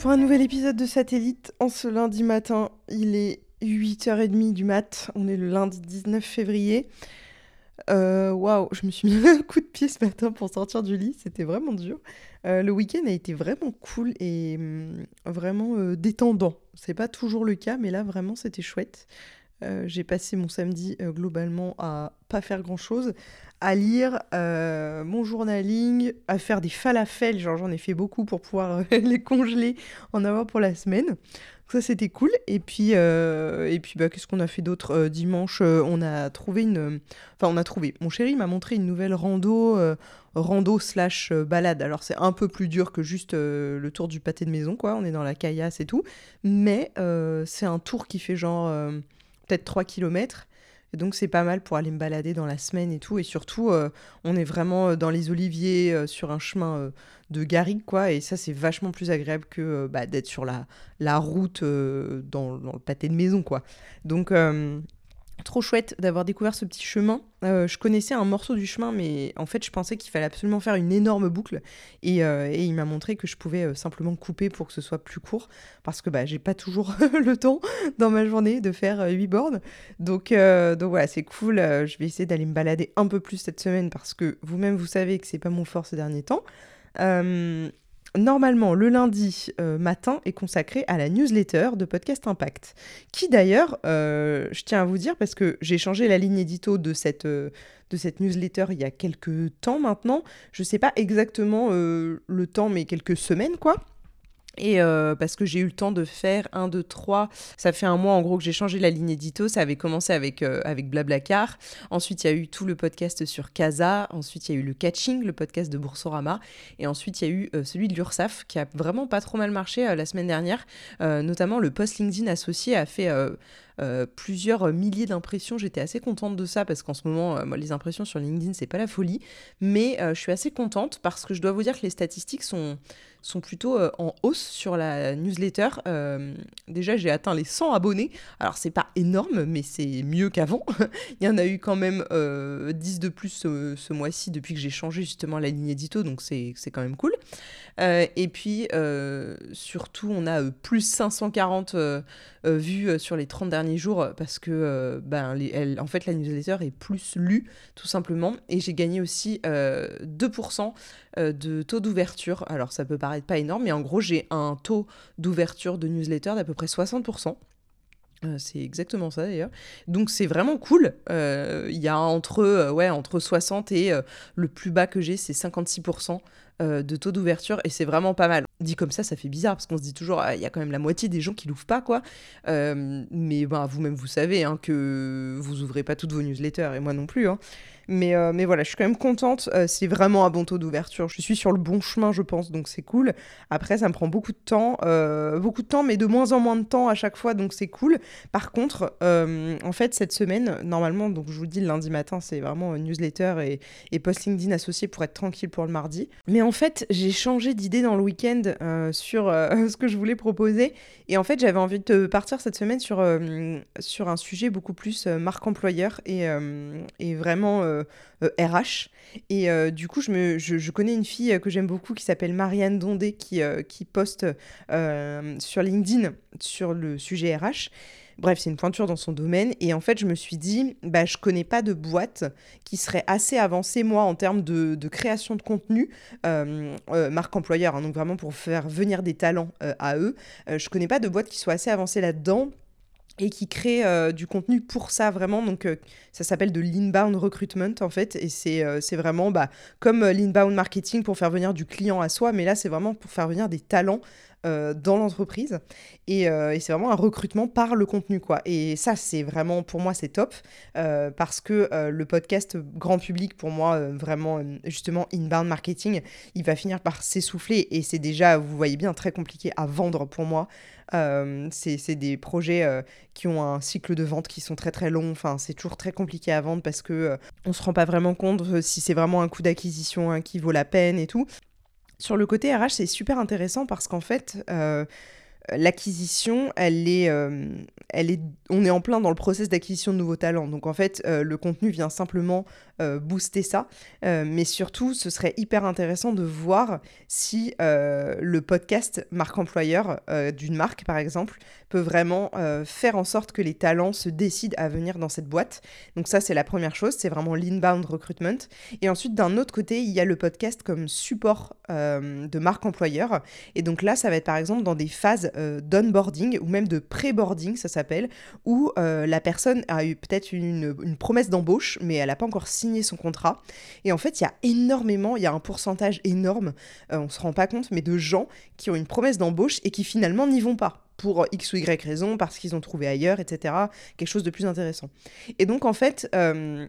Pour un nouvel épisode de Satellite. En ce lundi matin, il est 8h30 du mat. On est le lundi 19 février. Euh, waouh, je me suis mis un coup de pied ce matin pour sortir du lit. C'était vraiment dur. Euh, le week-end a été vraiment cool et hum, vraiment euh, détendant. C'est pas toujours le cas, mais là vraiment c'était chouette. J'ai passé mon samedi globalement à pas faire grand chose, à lire mon journaling, à faire des falafels. Genre j'en ai fait beaucoup pour pouvoir les congeler, en avoir pour la semaine. Ça, c'était cool. Et puis, euh, et puis bah, qu'est-ce qu'on a fait d'autre euh, Dimanche, euh, on a trouvé une... Enfin, on a trouvé... Mon chéri m'a montré une nouvelle rando, rando slash balade. Alors, c'est un peu plus dur que juste le tour du pâté de maison, quoi. On est dans la caillasse et tout. Mais c'est un tour qui fait genre peut-être 3 km. Donc c'est pas mal pour aller me balader dans la semaine et tout. Et surtout, euh, on est vraiment euh, dans les oliviers, euh, sur un chemin de garrigue, quoi. Et ça, c'est vachement plus agréable que bah, d'être sur la, la route dans, dans, le pâté de maison, quoi. Donc Trop chouette d'avoir découvert ce petit chemin. Euh, je connaissais un morceau du chemin, mais en fait, je pensais qu'il fallait absolument faire une énorme boucle. Et, euh, il m'a montré que je pouvais euh, simplement couper pour que ce soit plus court, parce que bah, j'ai pas toujours le temps dans ma journée de faire 8 bornes. Donc, donc voilà, c'est cool. je vais essayer d'aller me balader un peu plus cette semaine, parce que vous-même, vous savez que c'est pas mon fort ces derniers temps. Normalement, le lundi euh, matin est consacré à la newsletter de Podcast Impact, qui d'ailleurs, euh, je tiens à vous dire, parce que j'ai changé la ligne édito de cette, euh, de cette newsletter il y a quelques temps maintenant, je ne sais pas exactement le temps, mais quelques semaines quoi. Et euh, parce que j'ai eu le temps de faire un, deux, trois. Ça fait un mois en gros que j'ai changé la ligne édito. Ça avait commencé avec, euh, avec Blablacar. Ensuite, il y a eu tout le podcast sur Casa. Ensuite, il y a eu le Catching, le podcast de Boursorama. Et ensuite, il y a eu euh, celui de l'URSAF qui a vraiment pas trop mal marché la semaine dernière. notamment, le post LinkedIn associé a fait plusieurs milliers d'impressions. J'étais assez contente de ça parce qu'en ce moment, les impressions sur LinkedIn, c'est pas la folie. Mais je suis assez contente parce que je dois vous dire que les statistiques sont, sont plutôt en hausse sur la newsletter. déjà, j'ai atteint les 100 abonnés. Alors, c'est pas énorme, mais c'est mieux qu'avant. Il y en a eu quand même 10 de plus ce, mois-ci depuis que j'ai changé justement la ligne édito, donc c'est quand même cool. Et puis, surtout, on a plus 540 vues sur les 30 derniers jours parce que euh, ben, en fait la newsletter est plus lue tout simplement et j'ai gagné aussi 2% euh, euh, de taux d'ouverture. Alors ça peut paraître pas énorme mais en gros j'ai un taux d'ouverture de newsletter d'à peu près 60%. C'est exactement ça d'ailleurs. Donc c'est vraiment cool. Il y a entre, ouais, entre 60 et le plus bas que j'ai, c'est 56% de taux d'ouverture et c'est vraiment pas mal dit comme ça, ça fait bizarre parce qu'on se dit toujours, ah, il y a quand même la moitié des gens qui l'ouvrent pas, quoi. Euh, mais ben, vous-même, vous savez hein, que vous ouvrez pas toutes vos newsletters et moi non plus. Hein. Mais, euh, mais voilà, je suis quand même contente. Euh, c'est vraiment un bon taux d'ouverture. Je suis sur le bon chemin, je pense, donc c'est cool. Après, ça me prend beaucoup de temps, euh, beaucoup de temps, mais de moins en moins de temps à chaque fois, donc c'est cool. Par contre, en fait, cette semaine, normalement, donc je vous dis, le lundi matin, c'est vraiment newsletter et, et post LinkedIn associé pour être tranquille pour le mardi. Mais en fait, j'ai changé d'idée dans le week-end sur ce que je voulais proposer. Et en fait, j'avais envie de partir cette semaine sur, sur un sujet beaucoup plus marque employeur et, et vraiment RH. Euh, et euh, du coup, je, me, je, connais une fille que j'aime beaucoup qui s'appelle Marianne Dondé qui, euh, qui poste sur LinkedIn sur le sujet RH. Bref, c'est une pointure dans son domaine. Et en fait, je me suis dit, bah, je connais pas de boîte qui serait assez avancée, moi, en termes de, création de contenu, marque employeur, hein, donc vraiment pour faire venir des talents à eux. je connais pas de boîte qui soit assez avancée là-dedans et qui crée euh, du contenu pour ça vraiment. Donc euh, ça s'appelle de l'inbound recruitment en fait et c'est euh, vraiment bah, comme l'inbound marketing pour faire venir du client à soi, mais là c'est vraiment pour faire venir des talents dans l'entreprise et, et c'est vraiment un recrutement par le contenu quoi. Et ça c'est vraiment pour moi c'est top parce que le podcast grand public pour moi vraiment justement inbound marketing il va finir par s'essouffler et c'est déjà vous voyez bien très compliqué à vendre pour moi. Euh, c'est des projets euh, qui ont un cycle de vente qui sont très très longs. Enfin, c'est toujours très compliqué à vendre parce que euh, on se rend pas vraiment compte si c'est vraiment un coût d'acquisition hein, qui vaut la peine et tout. Sur le côté RH, c'est super intéressant parce qu'en fait, l'acquisition, elle est, elle est, on est en plein dans le process d'acquisition de nouveaux talents. Donc en fait, le contenu vient simplement booster ça. mais surtout, ce serait hyper intéressant de voir si le podcast marque employeur d'une marque, par exemple, peut vraiment faire en sorte que les talents se décident à venir dans cette boîte. Donc ça, c'est la première chose, c'est vraiment l'inbound recruitment. Et ensuite, d'un autre côté, il y a le podcast comme support de marque employeur. Et donc là, ça va être par exemple dans des phases d'onboarding ou même de pré-boarding, ça s'appelle, où la personne a eu peut-être une, une promesse d'embauche, mais elle n'a pas encore signé son contrat. Et en fait, il y a énormément, il y a un pourcentage énorme, on se rend pas compte, mais de gens qui ont une promesse d'embauche et qui finalement n'y vont pas pour X ou Y raison, parce qu'ils ont trouvé ailleurs, etc. Quelque chose de plus intéressant. Et donc, en fait, euh,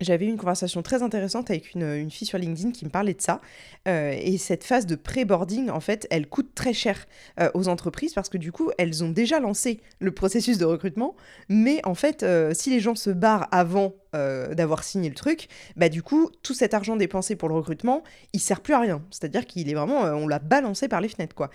j'avais eu une conversation très intéressante avec une, fille sur LinkedIn qui me parlait de ça. Euh, et cette phase de pré-boarding, en fait, elle coûte très cher euh, aux entreprises parce que du coup, elles ont déjà lancé le processus de recrutement. Mais en fait, si les gens se barrent avant d'avoir signé le truc, bah du coup, tout cet argent dépensé pour le recrutement, il sert plus à rien. C'est-à-dire qu'il est vraiment, on l'a balancé par les fenêtres, quoi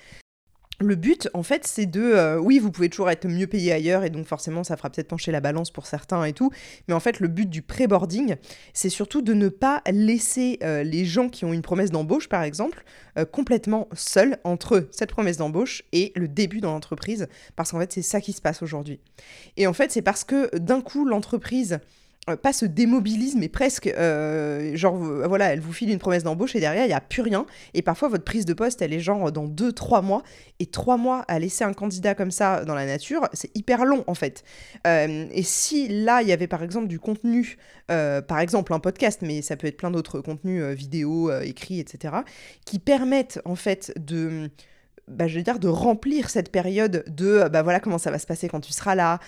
le but, en fait, c'est de... Euh, oui, vous pouvez toujours être mieux payé ailleurs, et donc forcément, ça fera peut-être pencher la balance pour certains et tout, mais en fait, le but du pré-boarding, c'est surtout de ne pas laisser euh, les gens qui ont une promesse d'embauche, par exemple, euh, complètement seuls entre cette promesse d'embauche et le début dans l'entreprise, parce qu'en fait, c'est ça qui se passe aujourd'hui. Et en fait, c'est parce que d'un coup, l'entreprise pas se démobilise, mais presque, euh, genre, voilà, elle vous file une promesse d'embauche et derrière, il n'y a plus rien. Et parfois, votre prise de poste, elle est genre dans 2-3 mois. Et 3 mois à laisser un candidat comme ça dans la nature, c'est hyper long, en fait. Euh, et si là, il y avait par exemple du contenu, par exemple un podcast, mais ça peut être plein d'autres contenus, vidéo, écrits, etc., qui permettent, en fait, de... Bah, je veux dire, de remplir cette période de, bah voilà comment ça va se passer quand tu seras là.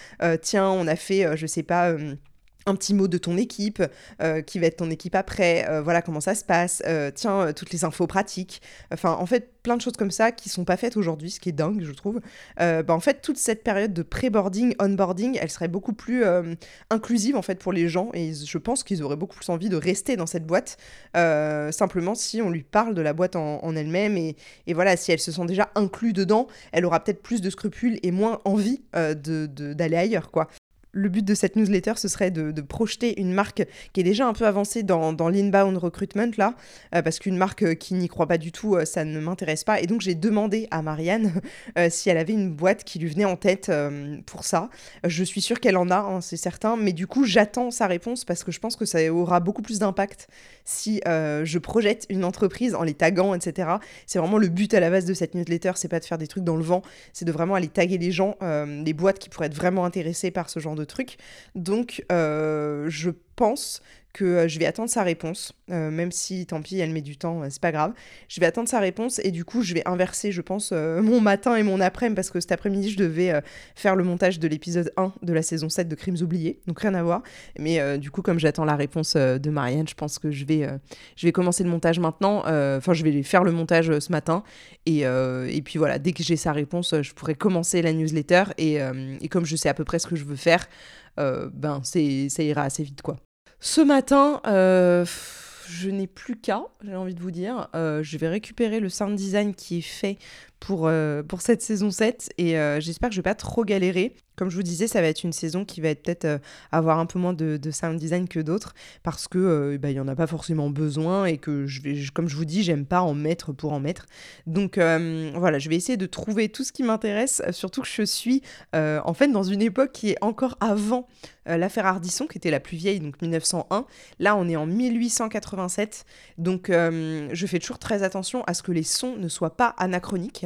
tiens, on a fait, je sais pas un petit mot de ton équipe, euh, qui va être ton équipe après, euh, voilà comment ça se passe, euh, tiens, toutes les infos pratiques, enfin en fait plein de choses comme ça qui sont pas faites aujourd'hui, ce qui est dingue je trouve. bah, en fait toute cette période de pré-boarding, onboarding, elle serait beaucoup plus inclusive en fait pour les gens. Et je pense qu'ils auraient beaucoup plus envie de rester dans cette boîte, simplement si on lui parle de la boîte en, elle-même. Et, et, voilà, si elle se sent déjà inclus dedans, elle aura peut-être plus de scrupules et moins envie d'aller de, d'aller ailleurs quoi le but de cette newsletter, ce serait de, projeter une marque qui est déjà un peu avancée dans, l'inbound recruitment, là, euh, parce qu'une marque euh, qui n'y croit pas du tout, euh, ça ne m'intéresse pas. Et donc, j'ai demandé à Marianne si elle avait une boîte qui lui venait en tête pour ça. Je suis sûre qu'elle en a, hein, c'est certain, mais du coup, j'attends sa réponse parce que je pense que ça aura beaucoup plus d'impact si je projette une entreprise en les taguant, etc. C'est vraiment le but à la base de cette newsletter, c'est pas de faire des trucs dans le vent, c'est de vraiment aller taguer les gens, les boîtes qui pourraient être vraiment intéressées par ce genre de trucs. Donc, euh, je pense que euh, je vais attendre sa réponse, euh, même si tant pis, elle met du temps, c'est pas grave. Je vais attendre sa réponse et du coup, je vais inverser, je pense, mon matin et mon après-midi parce que cet après-midi, je devais faire le montage de l'épisode 1 de la saison 7 de Crimes oubliés, donc rien à voir. Mais du coup, comme j'attends la réponse de Marianne, je pense que je vais, je vais commencer le montage maintenant. Enfin, je vais faire le montage ce matin et, et puis voilà, dès que j'ai sa réponse, je pourrai commencer la newsletter et, et comme je sais à peu près ce que je veux faire, euh, ben c'est ça ira assez vite quoi. Ce matin, euh, je n'ai plus qu'à, j'ai envie de vous dire. Euh, je vais récupérer le sound design qui est fait pour, pour cette saison 7 et j'espère que je vais pas trop galérer. Comme je vous disais, ça va être une saison qui va être peut-être euh, avoir un peu moins de, sound design que d'autres parce que euh, bah, il y en a pas forcément besoin et que je vais, comme je vous dis, j'aime pas en mettre pour en mettre. Donc euh, voilà, je vais essayer de trouver tout ce qui m'intéresse. Surtout que je suis en fait dans une époque qui est encore avant l'affaire Ardisson, qui était la plus vieille, donc 1901. Là, on est en 1887, donc je fais toujours très attention à ce que les sons ne soient pas anachroniques.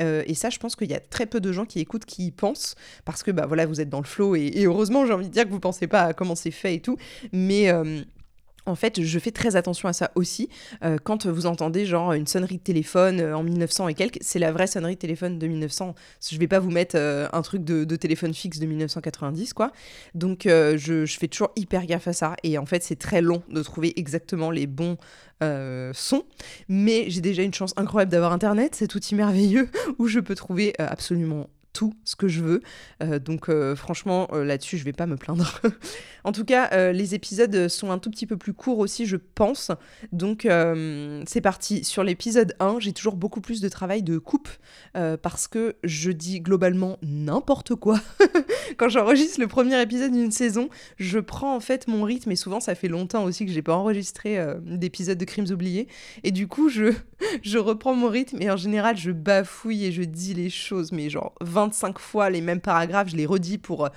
Euh, et ça, je pense qu'il y a très peu de gens qui écoutent, qui y pensent, parce que bah voilà, vous êtes dans le flow et, heureusement, j'ai envie de dire que vous pensez pas à comment c'est fait et tout, mais euh, en fait, je fais très attention à ça aussi. Euh, quand vous entendez genre une sonnerie de téléphone en 1900 et quelques, c'est la vraie sonnerie de téléphone de 1900. Je vais pas vous mettre un truc de, téléphone fixe de 1990, quoi. Donc, je, je, fais toujours hyper gaffe à ça. Et en fait, c'est très long de trouver exactement les bons euh, son. Mais j'ai déjà une chance incroyable d'avoir Internet, cet outil merveilleux où je peux trouver euh, absolument ce que je veux. Euh, donc franchement, là-dessus, je vais pas me plaindre. en tout cas, les épisodes sont un tout petit peu plus courts aussi, je pense. Donc c'est parti. Sur l'épisode 1, j'ai toujours beaucoup plus de travail de coupe parce que je dis globalement n'importe quoi quand j'enregistre le premier épisode d'une saison, je prends en fait mon rythme et souvent ça fait longtemps aussi que j'ai pas enregistré euh, d'épisodes de Crimes oubliés et du coup je reprends mon rythme et en général je bafouille et je dis les choses mais genre 25 fois les mêmes paragraphes, je les redis pour euh,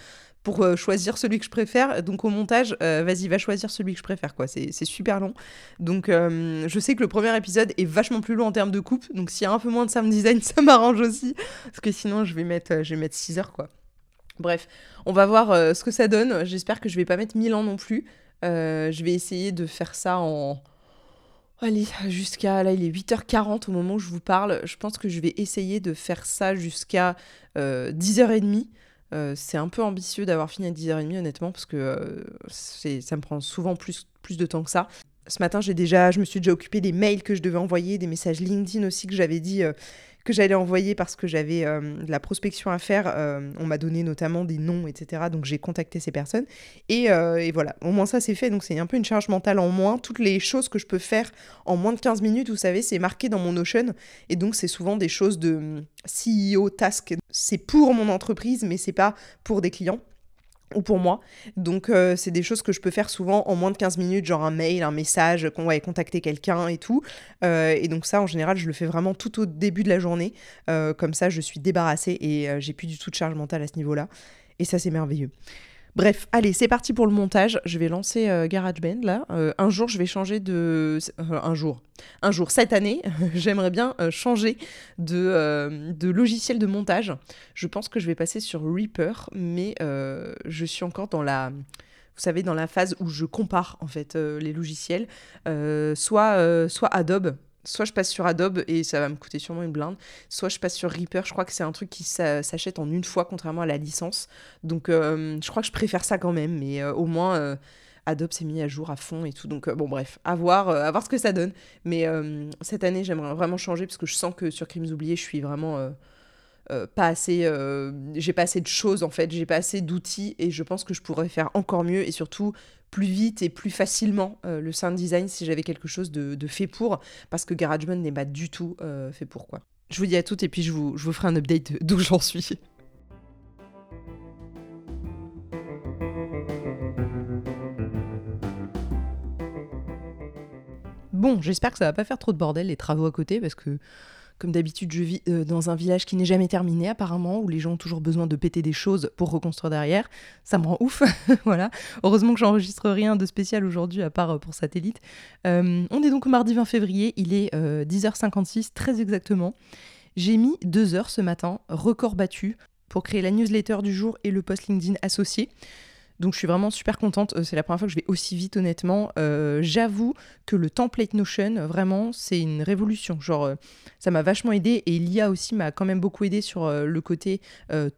pour euh, choisir celui que je préfère. Donc au montage, euh, vas-y, va choisir celui que je préfère, quoi. C'est super long. Donc je sais que le premier épisode est vachement plus long en termes de coupe. Donc s'il y a un peu moins de sound design, ça m'arrange aussi. Parce que sinon, je vais mettre, je vais mettre 6 heures, quoi. Bref, on va voir ce que ça donne. J'espère que je vais pas mettre 1000 ans non plus. je vais essayer de faire ça en... Allez, jusqu'à... Là, il est 8h40 au moment où je vous parle. Je pense que je vais essayer de faire ça jusqu'à 10h30. Euh, c'est un peu ambitieux d'avoir fini à 10h30 honnêtement parce que euh, ça me prend souvent plus, plus de temps que ça. Ce matin, j'ai déjà, je me suis déjà occupé des mails que je devais envoyer, des messages LinkedIn aussi que j'avais dit euh, que j'allais envoyer parce que j'avais euh, de la prospection à faire. Euh, on m'a donné notamment des noms, etc. Donc j'ai contacté ces personnes. Euh, et, voilà, au moins ça c'est fait. Donc c'est un peu une charge mentale en moins. Toutes les choses que je peux faire en moins de 15 minutes, vous savez, c'est marqué dans mon Notion. Et donc c'est souvent des choses de mm, CEO task. C'est pour mon entreprise, mais c'est pas pour des clients ou pour moi. Donc euh, c'est des choses que je peux faire souvent en moins de 15 minutes, genre un mail, un message, qu'on va contacter quelqu'un et tout. Euh, et donc ça, en général, je le fais vraiment tout au début de la journée. Euh, comme ça, je suis débarrassée et j'ai plus du tout de charge mentale à ce niveau-là. Et ça, c'est merveilleux. Bref, allez, c'est parti pour le montage. Je vais lancer euh, GarageBand là. Euh, un jour, je vais changer de. Euh, un jour. Un jour, cette année, j'aimerais bien changer de, logiciel de montage. Je pense que je vais passer sur Reaper, mais je suis encore dans la. Vous savez, dans la phase où je compare en fait les logiciels. soit Adobe, soit je passe sur Adobe et ça va me coûter sûrement une blinde, soit je passe sur Reaper. Je crois que c'est un truc qui s'achète en une fois, contrairement à la licence. Donc euh, je crois que je préfère ça quand même, mais euh, au moins euh, Adobe s'est mis à jour à fond et tout. Donc bon, bref, à voir, à voir ce que ça donne. Mais cette année, j'aimerais vraiment changer parce que je sens que sur Crimes oubliés, je suis vraiment. Pas assez j'ai pas assez de choses en fait j'ai pas assez d'outils et je pense que je pourrais faire encore mieux et surtout plus vite et plus facilement euh, le sound design si j'avais quelque chose de, fait pour, parce que GarageBand n'est pas du tout euh, fait pour quoi. Je vous dis à toutes et puis je vous, je vous ferai un update d'où j'en suis. Bon, j'espère que ça va pas faire trop de bordel les travaux à côté parce que comme d'habitude, je vis euh, dans un village qui n'est jamais terminé apparemment, où les gens ont toujours besoin de péter des choses pour reconstruire derrière. Ça me rend ouf, voilà. Heureusement que j'enregistre rien de spécial aujourd'hui à part euh, pour satellite. Euh, on est donc au mardi 20 février, il est 10h56 très exactement. J'ai mis deux heures ce matin, record battu, pour créer la newsletter du jour et le post LinkedIn associé. Donc je suis vraiment super contente. Euh, c'est la première fois que je vais aussi vite, honnêtement. Euh, j'avoue que le template Notion, vraiment, c'est une révolution. Genre, euh, ça m'a vachement aidé et l'IA aussi m'a quand même beaucoup aidé sur le côté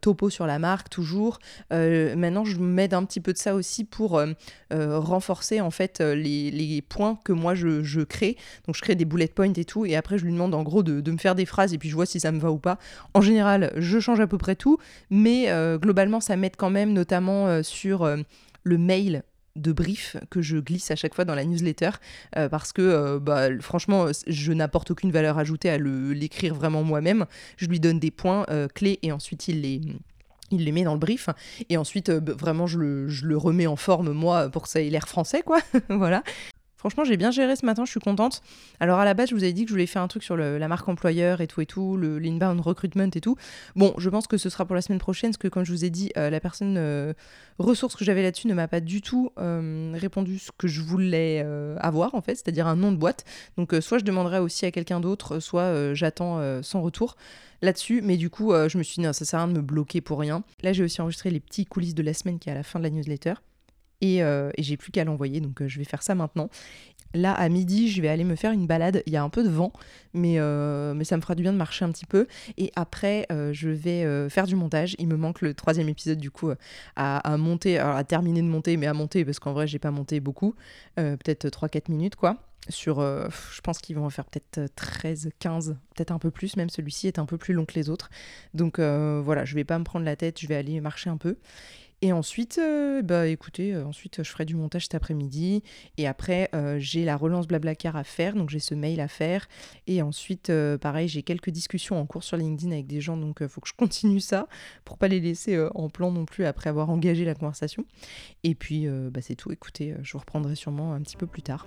topo sur la marque, toujours. maintenant, je m'aide un petit peu de ça aussi pour renforcer en fait les, points que moi je, crée. Donc je crée des bullet points et tout. Et après, je lui demande en gros de, me faire des phrases et puis je vois si ça me va ou pas. En général, je change à peu près tout. Mais globalement, ça m'aide quand même, notamment sur le mail de brief que je glisse à chaque fois dans la newsletter euh, parce que euh, bah, franchement je n'apporte aucune valeur ajoutée à l'écrire vraiment moi-même. Je lui donne des points clés et ensuite il les il les met dans le brief. Et ensuite vraiment je le, je le, remets en forme moi pour que ça ait l'air français quoi. Voilà Franchement, j'ai bien géré ce matin, je suis contente. Alors à la base, je vous avais dit que je voulais faire un truc sur la marque employeur et tout et tout, le l'inbound recruitment et tout. Bon, je pense que ce sera pour la semaine prochaine, parce que comme je vous ai dit, euh, la personne euh, ressource que j'avais là-dessus ne m'a pas du tout euh, répondu ce que je voulais avoir en fait, c'est-à-dire un nom de boîte. Donc soit je demanderai aussi à quelqu'un d'autre, soit j'attends son retour là-dessus. Mais du coup, je me suis dit, non, ça sert à rien de me bloquer pour rien. Là, j'ai aussi enregistré les petits coulisses de la semaine qui est à la fin de la newsletter. Euh, et, j'ai plus qu'à l'envoyer, donc euh, je vais faire ça maintenant. Là, à midi, je vais aller me faire une balade. Il y a un peu de vent, mais, euh, ça me fera du bien de marcher un petit peu. Et après, je vais faire du montage. Il me manque le troisième épisode, du coup, à, monter, à terminer de monter, mais à monter, parce qu'en vrai, j'ai pas monté beaucoup. peut-être 3-4 minutes, quoi sur, je pense qu'ils vont en faire peut-être 13, 15, peut-être un peu plus, même celui-ci est un peu plus long que les autres. Donc voilà, je vais pas me prendre la tête, je vais aller marcher un peu. Et ensuite, euh, bah écoutez, euh, ensuite je ferai du montage cet après-midi. Et après, euh, j'ai la relance Blablacar à faire, donc j'ai ce mail à faire. Et ensuite, pareil, j'ai quelques discussions en cours sur LinkedIn avec des gens, donc il faut que je continue ça pour pas les laisser en plan non plus après avoir engagé la conversation. Et puis, bah, c'est tout. Écoutez, je vous reprendrai sûrement un petit peu plus tard.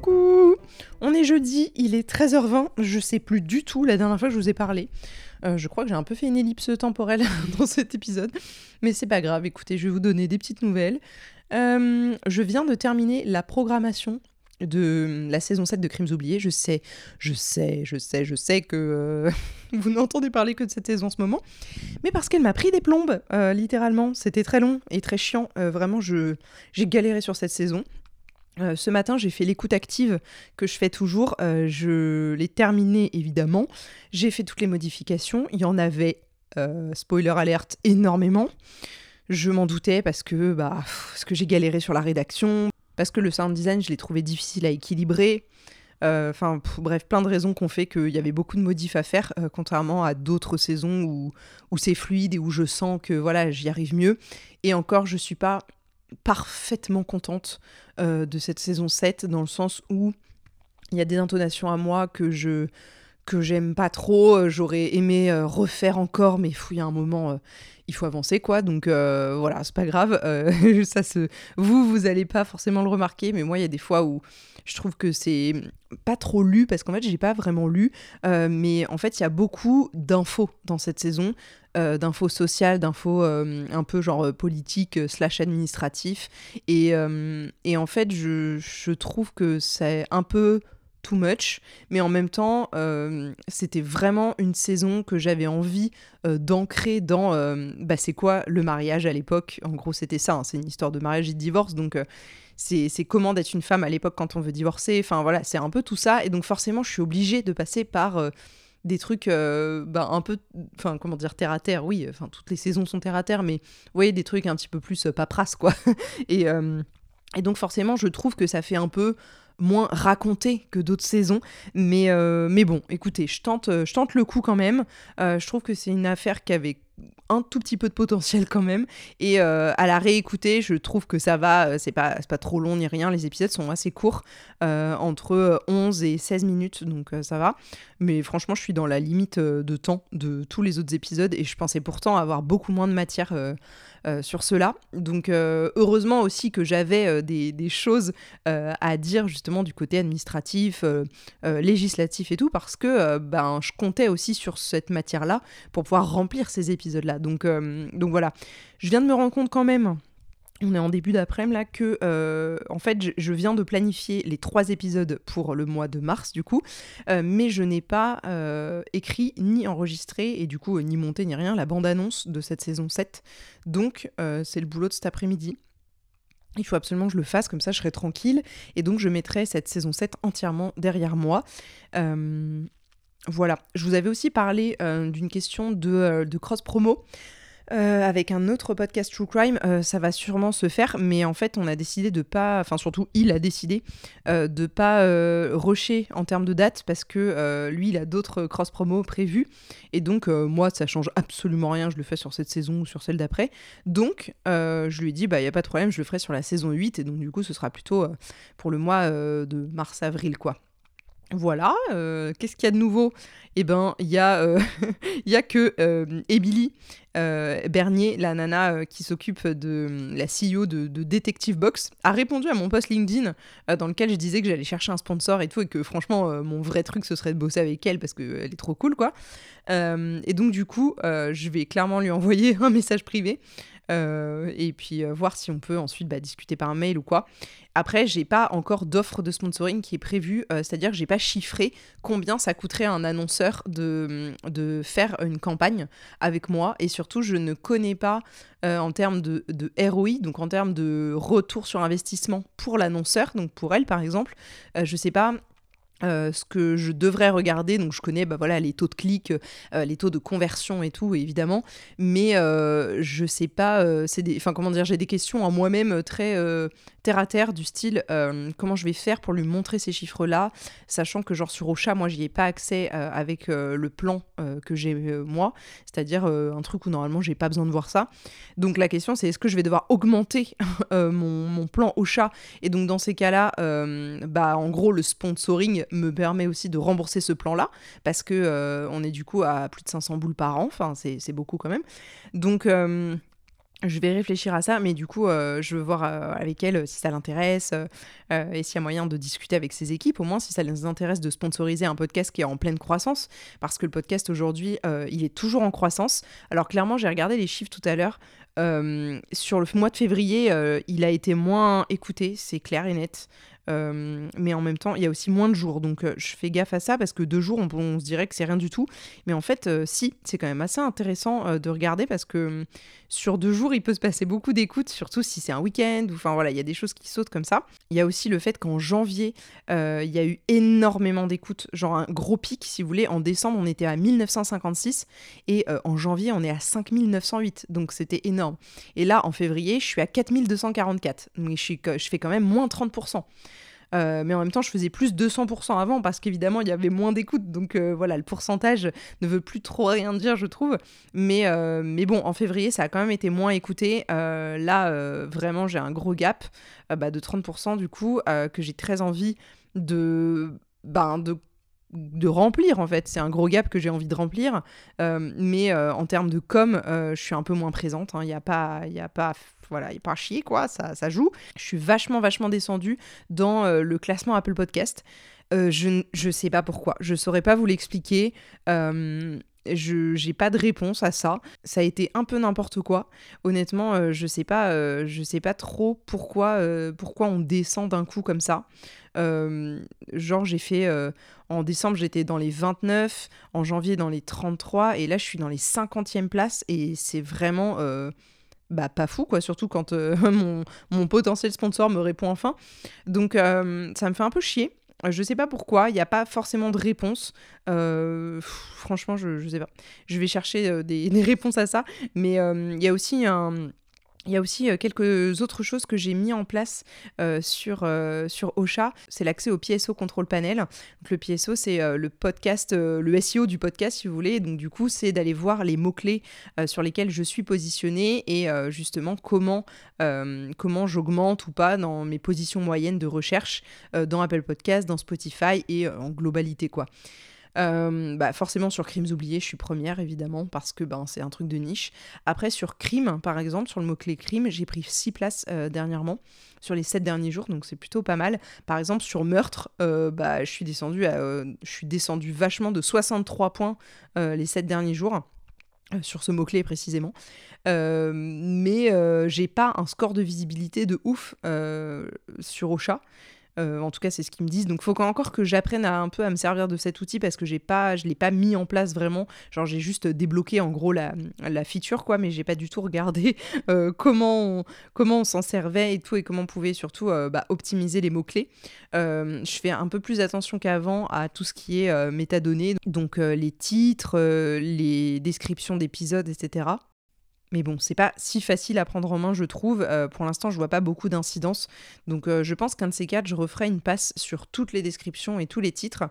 Coucou On est jeudi, il est 13h20, je sais plus du tout la dernière fois que je vous ai parlé. Euh, je crois que j'ai un peu fait une ellipse temporelle dans cet épisode, mais c'est pas grave, écoutez, je vais vous donner des petites nouvelles. Euh, je viens de terminer la programmation de la saison 7 de Crimes oubliés. Je sais, je sais, je sais, je sais que euh, vous n'entendez parler que de cette saison en ce moment, mais parce qu'elle m'a pris des plombes, littéralement. C'était très long et très chiant. vraiment, j'ai galéré sur cette saison. Euh, ce matin, j'ai fait l'écoute active que je fais toujours. Euh, je l'ai terminée évidemment. J'ai fait toutes les modifications. Il y en avait, euh, spoiler alerte, énormément. Je m'en doutais parce que, bah, parce que j'ai galéré sur la rédaction, parce que le sound design, je l'ai trouvé difficile à équilibrer. Enfin, bref, plein de raisons qui ont fait qu'il y avait beaucoup de modifs à faire, contrairement à d'autres saisons où, où c'est fluide et où je sens que voilà, j'y arrive mieux. Et encore, je suis pas parfaitement contente euh, de cette saison 7 dans le sens où il y a des intonations à moi que je que j'aime pas trop, euh, j'aurais aimé euh, refaire encore, mais il y a un moment, il faut avancer quoi, donc voilà, c'est pas grave, ça se... vous, vous allez pas forcément le remarquer, mais moi, il y a des fois où je trouve que c'est pas trop lu, parce qu'en fait, j'ai pas vraiment lu, mais en fait, il y a beaucoup d'infos dans cette saison, euh, d'infos sociales, d'infos euh, un peu genre euh, politique slash administratif. Et, et, en fait, je, je trouve que c'est un peu too much, mais en même temps, c'était vraiment une saison que j'avais envie d'ancrer dans bah, c'est quoi le mariage à l'époque. En gros, c'était ça, hein, c'est une histoire de mariage et de divorce, donc c'est comment d'être une femme à l'époque quand on veut divorcer. Enfin voilà, c'est un peu tout ça, et donc forcément, je suis obligée de passer par des trucs euh, bah, un peu, enfin comment dire, terre à terre, oui, enfin toutes les saisons sont terre à terre, mais vous voyez, des trucs un petit peu plus euh, paperasse, quoi. et, euh, et donc forcément, je trouve que ça fait un peu moins raconté que d'autres saisons. Mais, mais bon, écoutez, je tente, je tente le coup quand même. je trouve que c'est une affaire qui avait un tout petit peu de potentiel quand même. Et euh, à la réécouter, je trouve que ça va, euh, c'est pas, trop long ni rien, les épisodes sont assez courts, euh, entre 11 et 16 minutes, donc ça va. Mais franchement, je suis dans la limite de temps de tous les autres épisodes et je pensais pourtant avoir beaucoup moins de matière sur cela. Donc heureusement aussi que j'avais des, choses à dire justement du côté administratif, législatif et tout, parce que ben, je comptais aussi sur cette matière-là pour pouvoir remplir ces épisodes-là. Donc, euh, donc voilà. Je viens de me rendre compte quand même on est en début d'après-midi là que euh, en fait je, viens de planifier les trois épisodes pour le mois de mars du coup euh, mais je n'ai pas écrit ni enregistré et du coup ni monté ni rien la bande-annonce de cette saison 7 donc c'est le boulot de cet après-midi il faut absolument que je le fasse, comme ça je serai tranquille. Et donc je mettrai cette saison 7 entièrement derrière moi. Voilà, je vous avais aussi parlé euh, d'une question de, euh, cross-promo. Euh, avec un autre podcast True Crime, ça va sûrement se faire, mais en fait, on a décidé de pas, enfin surtout il a décidé de pas rusher en termes de date parce que lui, il a d'autres cross promos prévus et donc moi, ça change absolument rien. Je le fais sur cette saison ou sur celle d'après. Donc, je lui ai dit, bah y a pas de problème, je le ferai sur la saison 8 et donc du coup, ce sera plutôt pour le mois de mars-avril, quoi. Voilà, euh, qu'est-ce qu'il y a de nouveau? Eh ben, il y, euh, a que euh, Emily Bernier, la nana qui s'occupe de la CEO de, de, Detective Box, a répondu à mon post LinkedIn dans lequel je disais que j'allais chercher un sponsor et tout, et que franchement, mon vrai truc, ce serait de bosser avec elle parce qu'elle est trop cool, quoi. et donc, du coup, je vais clairement lui envoyer un message privé. Et puis voir si on peut ensuite bah, discuter par mail ou quoi. Après, j'ai pas encore d'offre de sponsoring qui est prévue, euh, c'est-à-dire que j'ai pas chiffré combien ça coûterait à un annonceur de, de faire une campagne avec moi. Et surtout, je ne connais pas euh, en termes de, de, ROI, donc en termes de retour sur investissement pour l'annonceur, donc pour elle par exemple, euh, je sais pas euh, ce que je devrais regarder, donc je connais bah voilà, les taux de clics, euh, les taux de conversion et tout, évidemment, mais euh, je sais pas, enfin comment dire, j'ai des questions en moi-même très terre à terre du style comment je vais faire pour lui montrer ces chiffres-là, sachant que genre sur Ocha, moi j'y ai pas accès avec le plan que j'ai moi, c'est-à-dire un truc où normalement j'ai pas besoin de voir ça. Donc la question c'est est-ce que je vais devoir augmenter mon, mon, plan Ocha? Et donc dans ces cas-là, bah en gros le sponsoring me permet aussi de rembourser ce plan-là, parce que euh, on est du coup à plus de 500 boules par an, enfin c'est beaucoup quand même. Donc euh, je vais réfléchir à ça, mais du coup, euh, je veux voir avec elle si ça l'intéresse et s'il y a moyen de discuter avec ses équipes, au moins si ça les intéresse de sponsoriser un podcast qui est en pleine croissance, parce que le podcast aujourd'hui, il est toujours en croissance. Alors clairement, j'ai regardé les chiffres tout à l'heure. sur le mois de février, il a été moins écouté, c'est clair et net. Euh, mais en même temps, il y a aussi moins de jours. Donc, euh, je fais gaffe à ça parce que deux jours, on, se dirait que c'est rien du tout. Mais en fait, euh, si, c'est quand même assez intéressant de regarder parce que hum, sur deux jours, il peut se passer beaucoup d'écoutes, surtout si c'est un week-end. Enfin, voilà, il y a des choses qui sautent comme ça. Il y a aussi le fait qu'en janvier, il y a eu énormément d'écoutes, genre un gros pic, si vous voulez. En décembre, on était à 1956 et en janvier, on est à 5908. Donc, c'était énorme. Et là, en février, je suis à 4244. Donc, je, je fais quand même moins 30%. Euh, mais en même temps, je faisais plus 200% avant parce qu'évidemment, il y avait moins d'écoute. Donc euh, voilà, le pourcentage ne veut plus trop rien dire, je trouve. Mais, euh, mais bon, en février, ça a quand même été moins écouté. là, vraiment, j'ai un gros gap bah, de 30% du coup, que j'ai très envie de, ben, de de remplir en fait. C'est un gros gap que j'ai envie de remplir. mais en termes de com, je suis un peu moins présente. Il hein. n'y a pas, y a pas voilà, il part chier, quoi, ça, ça joue. Je suis vachement, vachement descendue dans euh, le classement Apple Podcast. Euh, je ne sais pas pourquoi. Je saurais pas vous l'expliquer. Euh, je n'ai pas de réponse à ça. Ça a été un peu n'importe quoi. Honnêtement, je sais pas, je sais pas trop pourquoi, pourquoi on descend d'un coup comme ça. genre, j'ai fait en décembre, j'étais dans les 29, en janvier dans les 33, et là, je suis dans les 50e places, et c'est vraiment bah, pas fou, quoi, surtout quand euh, mon, mon, potentiel sponsor me répond enfin. Donc euh, ça me fait un peu chier. Je sais pas pourquoi, il n'y a pas forcément de réponse. Euh, franchement, je, je sais pas. Je vais chercher des, des, réponses à ça. Mais il y a aussi un il y a aussi euh, quelques autres choses que j'ai mis en place euh, sur, euh, sur Ocha. C'est l'accès au PSO Control Panel. Donc, le PSO, c'est le podcast, le SEO du podcast, si vous voulez. Donc, du coup, c'est d'aller voir les mots-clés sur lesquels je suis positionnée et justement comment, comment j'augmente ou pas dans mes positions moyennes de recherche dans Apple Podcast, dans Spotify et en globalité, quoi. Euh, bah forcément sur Crimes oubliés, je suis première évidemment parce que ben, c'est un truc de niche. Après sur Crime, par exemple, sur le mot-clé Crime, j'ai pris 6 places euh, dernièrement sur les 7 derniers jours, donc c'est plutôt pas mal. Par exemple sur Meurtre, euh, bah, je suis descendue je suis descendu vachement de 63 points les 7 derniers jours. sur ce mot-clé précisément. mais j'ai pas un score de visibilité de ouf sur Ocha. Euh, en tout cas, c'est ce qu'ils me disent. Donc, il faut encore que j'apprenne un peu à me servir de cet outil parce que j'ai pas, je l'ai pas mis en place vraiment. Genre, j'ai juste débloqué en gros la, la feature, quoi, mais j'ai pas du tout regardé euh, comment on, comment s'en servait et tout et comment on pouvait surtout euh, bah, optimiser les mots clés. je fais un peu plus attention qu'avant à tout ce qui est métadonnées, donc les titres, les descriptions d'épisodes, etc. Mais bon, c'est pas si facile à prendre en main, je trouve. Euh, pour l'instant, je vois pas beaucoup d'incidence. Donc, euh, je pense qu'un de ces quatre, je referai une passe sur toutes les descriptions et tous les titres.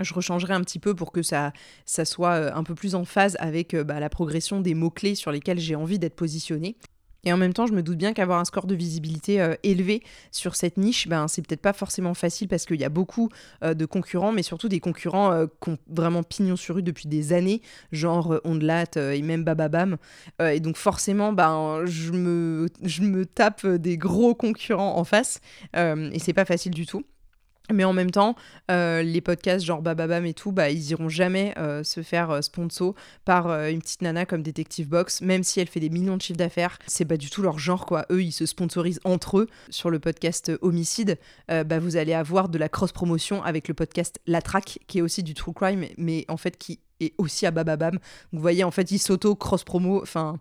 Je rechangerai un petit peu pour que ça, ça soit euh, un peu plus en phase avec bah, la progression des mots-clés sur lesquels j'ai envie d'être positionné. Et en même temps, je me doute bien qu'avoir un score de visibilité euh, élevé sur cette niche, ben, c'est peut-être pas forcément facile parce qu'il y a beaucoup euh, de concurrents, mais surtout des concurrents euh, qui ont vraiment pignon sur rue depuis des années, genre Ondelat et même Bababam. et donc forcément, ben, je, me, je me tape des gros concurrents en face et c'est pas facile du tout. Mais en même temps, euh, les podcasts genre Bababam et tout, bah, ils iront jamais euh, se faire euh, sponsor par une petite nana comme Detective Box, même si elle fait des millions de chiffres d'affaires. C'est pas du tout leur genre, quoi. Eux, ils se sponsorisent entre eux. Sur le podcast Homicide, bah, vous allez avoir de la cross-promotion avec le podcast La Traque, qui est aussi du true crime, mais en fait qui est aussi à Bababam. vous voyez, en fait, ils s'auto-cross-promo. Enfin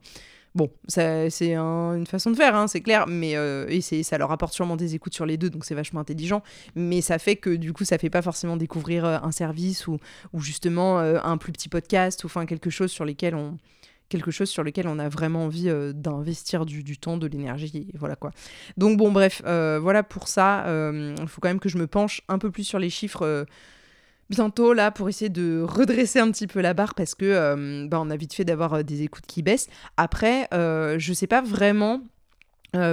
Bon, c'est une façon de faire, hein, c'est clair, mais euh, ça leur apporte sûrement des écoutes sur les deux, donc c'est vachement intelligent. Mais ça fait que du coup, ça fait pas forcément découvrir euh, un service ou, justement euh, un plus petit podcast ou enfin quelque chose sur lequel on quelque chose sur lequel on a vraiment envie d'investir du, du, temps, de l'énergie, voilà quoi. Donc bon, bref, voilà pour ça. Il faut quand même que je me penche un peu plus sur les chiffres bientôt là pour essayer de redresser un petit peu la barre parce que euh, bah, on a vite fait d'avoir euh, des écoutes qui baissent. Après, euh, je sais pas vraiment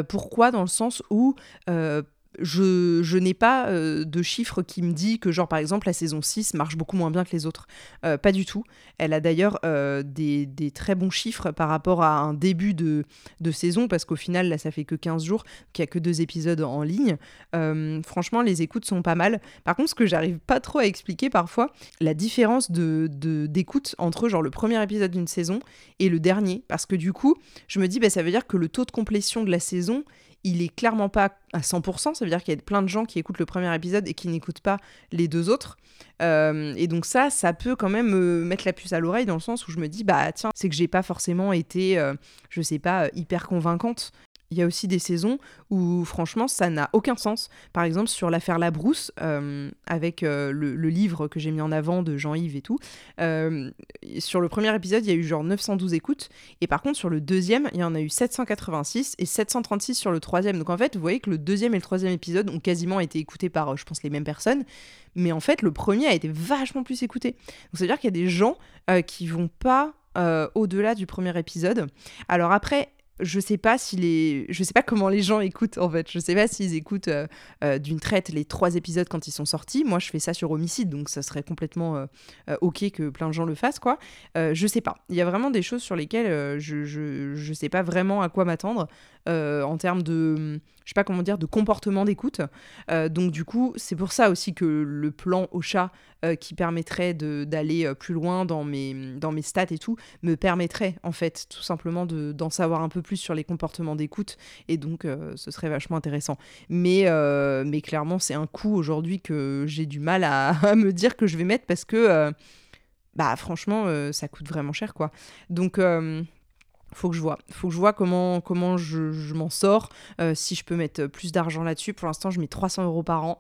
pourquoi dans le sens où je, n'ai pas euh, de chiffre qui me dit que, genre, par exemple, la saison 6 marche beaucoup moins bien que les autres. Euh, pas du tout. Elle a d'ailleurs euh, des, très bons chiffres par rapport à un début de, saison, parce qu'au final, là, ça fait que 15 jours, qu'il n'y a que deux épisodes en ligne. franchement, les écoutes sont pas mal. Par contre, ce que j'arrive pas trop à expliquer parfois, la différence de, d'écoute entre, genre, le premier épisode d'une saison et le dernier. Parce que du coup, je me dis, bah, ça veut dire que le taux de complétion de la saison il est clairement pas à 100%, ça veut dire qu'il y a plein de gens qui écoutent le premier épisode et qui n'écoutent pas les deux autres. Euh, et donc ça, ça peut quand même me mettre la puce à l'oreille dans le sens où je me dis, bah tiens, c'est que j'ai pas forcément été, euh, je sais pas, hyper convaincante il y a aussi des saisons où franchement ça n'a aucun sens. Par exemple sur l'affaire Labrousse, euh, avec euh, le, livre que j'ai mis en avant de Jean-Yves et tout, euh, sur le premier épisode il y a eu genre 912 écoutes, et par contre sur le deuxième il y en a eu 786 et 736 sur le troisième. Donc en fait vous voyez que le deuxième et le troisième épisode ont quasiment été écoutés par je pense les mêmes personnes, mais en fait le premier a été vachement plus écouté. Donc ça veut dire qu'il y a des gens qui vont pas au-delà du premier épisode. Alors après, je sais pas si les je sais pas comment les gens écoutent en fait. Je sais pas s'ils écoutent euh, euh, d'une traite les trois épisodes quand ils sont sortis. Moi je fais ça sur homicide donc ça serait complètement euh, ok que plein de gens le fassent quoi. Je sais pas. Il y a vraiment des choses sur lesquelles je, je, je sais pas vraiment à quoi m'attendre en termes de je sais pas comment dire, de comportement d'écoute. Euh, donc du coup, c'est pour ça aussi que le plan au chat euh, qui permettrait d'aller euh, plus loin dans mes, dans mes stats et tout, me permettrait en fait tout simplement d'en savoir un peu plus sur les comportements d'écoute et donc ce serait vachement intéressant. Mais, mais clairement, c'est un coup aujourd'hui que j'ai du mal à, à, me dire que je vais mettre parce que bah franchement, ça coûte vraiment cher quoi. Donc faut que je vois. Faut que je vois comment, comment je, m'en sors, euh, si je peux mettre plus d'argent là-dessus. Pour l'instant, je mets 300 euros par an.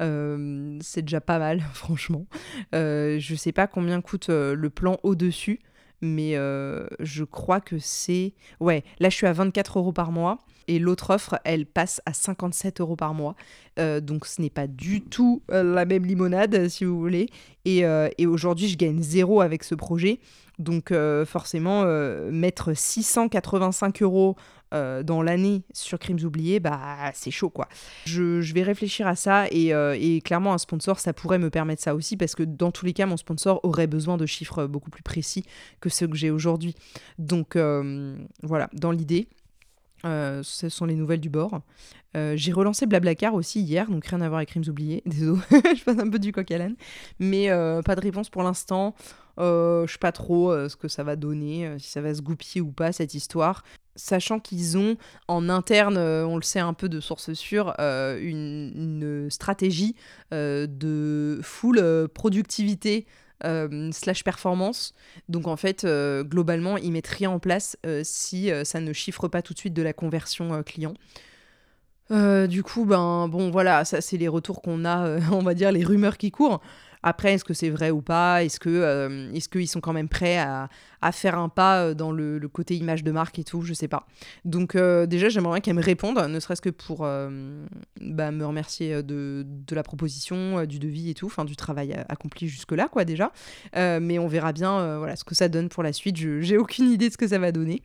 Euh, c'est déjà pas mal, franchement. Euh, je sais pas combien coûte le plan au-dessus, mais je crois que c'est... Ouais, là je suis à 24 euros par mois. Et l'autre offre, elle passe à 57 euros par mois. donc ce n'est pas du tout la même limonade, si vous voulez. Et, aujourd'hui, je gagne zéro avec ce projet. Donc euh, forcément, euh, mettre 685 euros euh, dans l'année sur Crimes oubliés, bah c'est chaud quoi. Je, vais réfléchir à ça et, clairement un sponsor, ça pourrait me permettre ça aussi parce que dans tous les cas, mon sponsor aurait besoin de chiffres beaucoup plus précis que ceux que j'ai aujourd'hui. Donc voilà, dans l'idée. Ce sont les nouvelles du bord. j'ai relancé Blablacar aussi hier, donc rien à voir avec Crimes oubliés. Désolé, je passe un peu du coq à l'âne. Mais pas de réponse pour l'instant. Euh, je sais pas trop euh, ce que ça va donner, euh, si ça va se goupiller ou pas cette histoire. Sachant qu'ils ont en interne, on le sait un peu de source sûre, une, stratégie de full productivité slash performance. Donc en fait, globalement, ils mettent rien en place si ça ne chiffre pas tout de suite de la conversion client. du coup, ben bon, voilà, ça c'est les retours qu'on a, on va dire les rumeurs qui courent. Après, est-ce que c'est vrai ou pas? Est-ce que euh, est-ce qu'ils sont quand même prêts à, faire un pas euh, dans le, côté image de marque et tout? Je sais pas. Donc euh, déjà, j'aimerais qu'elle me réponde, ne serait-ce que pour bah, me remercier de, la proposition, du devis et tout, enfin du travail accompli jusque-là, quoi, déjà. mais on verra bien voilà, ce que ça donne pour la suite. Je J'ai aucune idée de ce que ça va donner.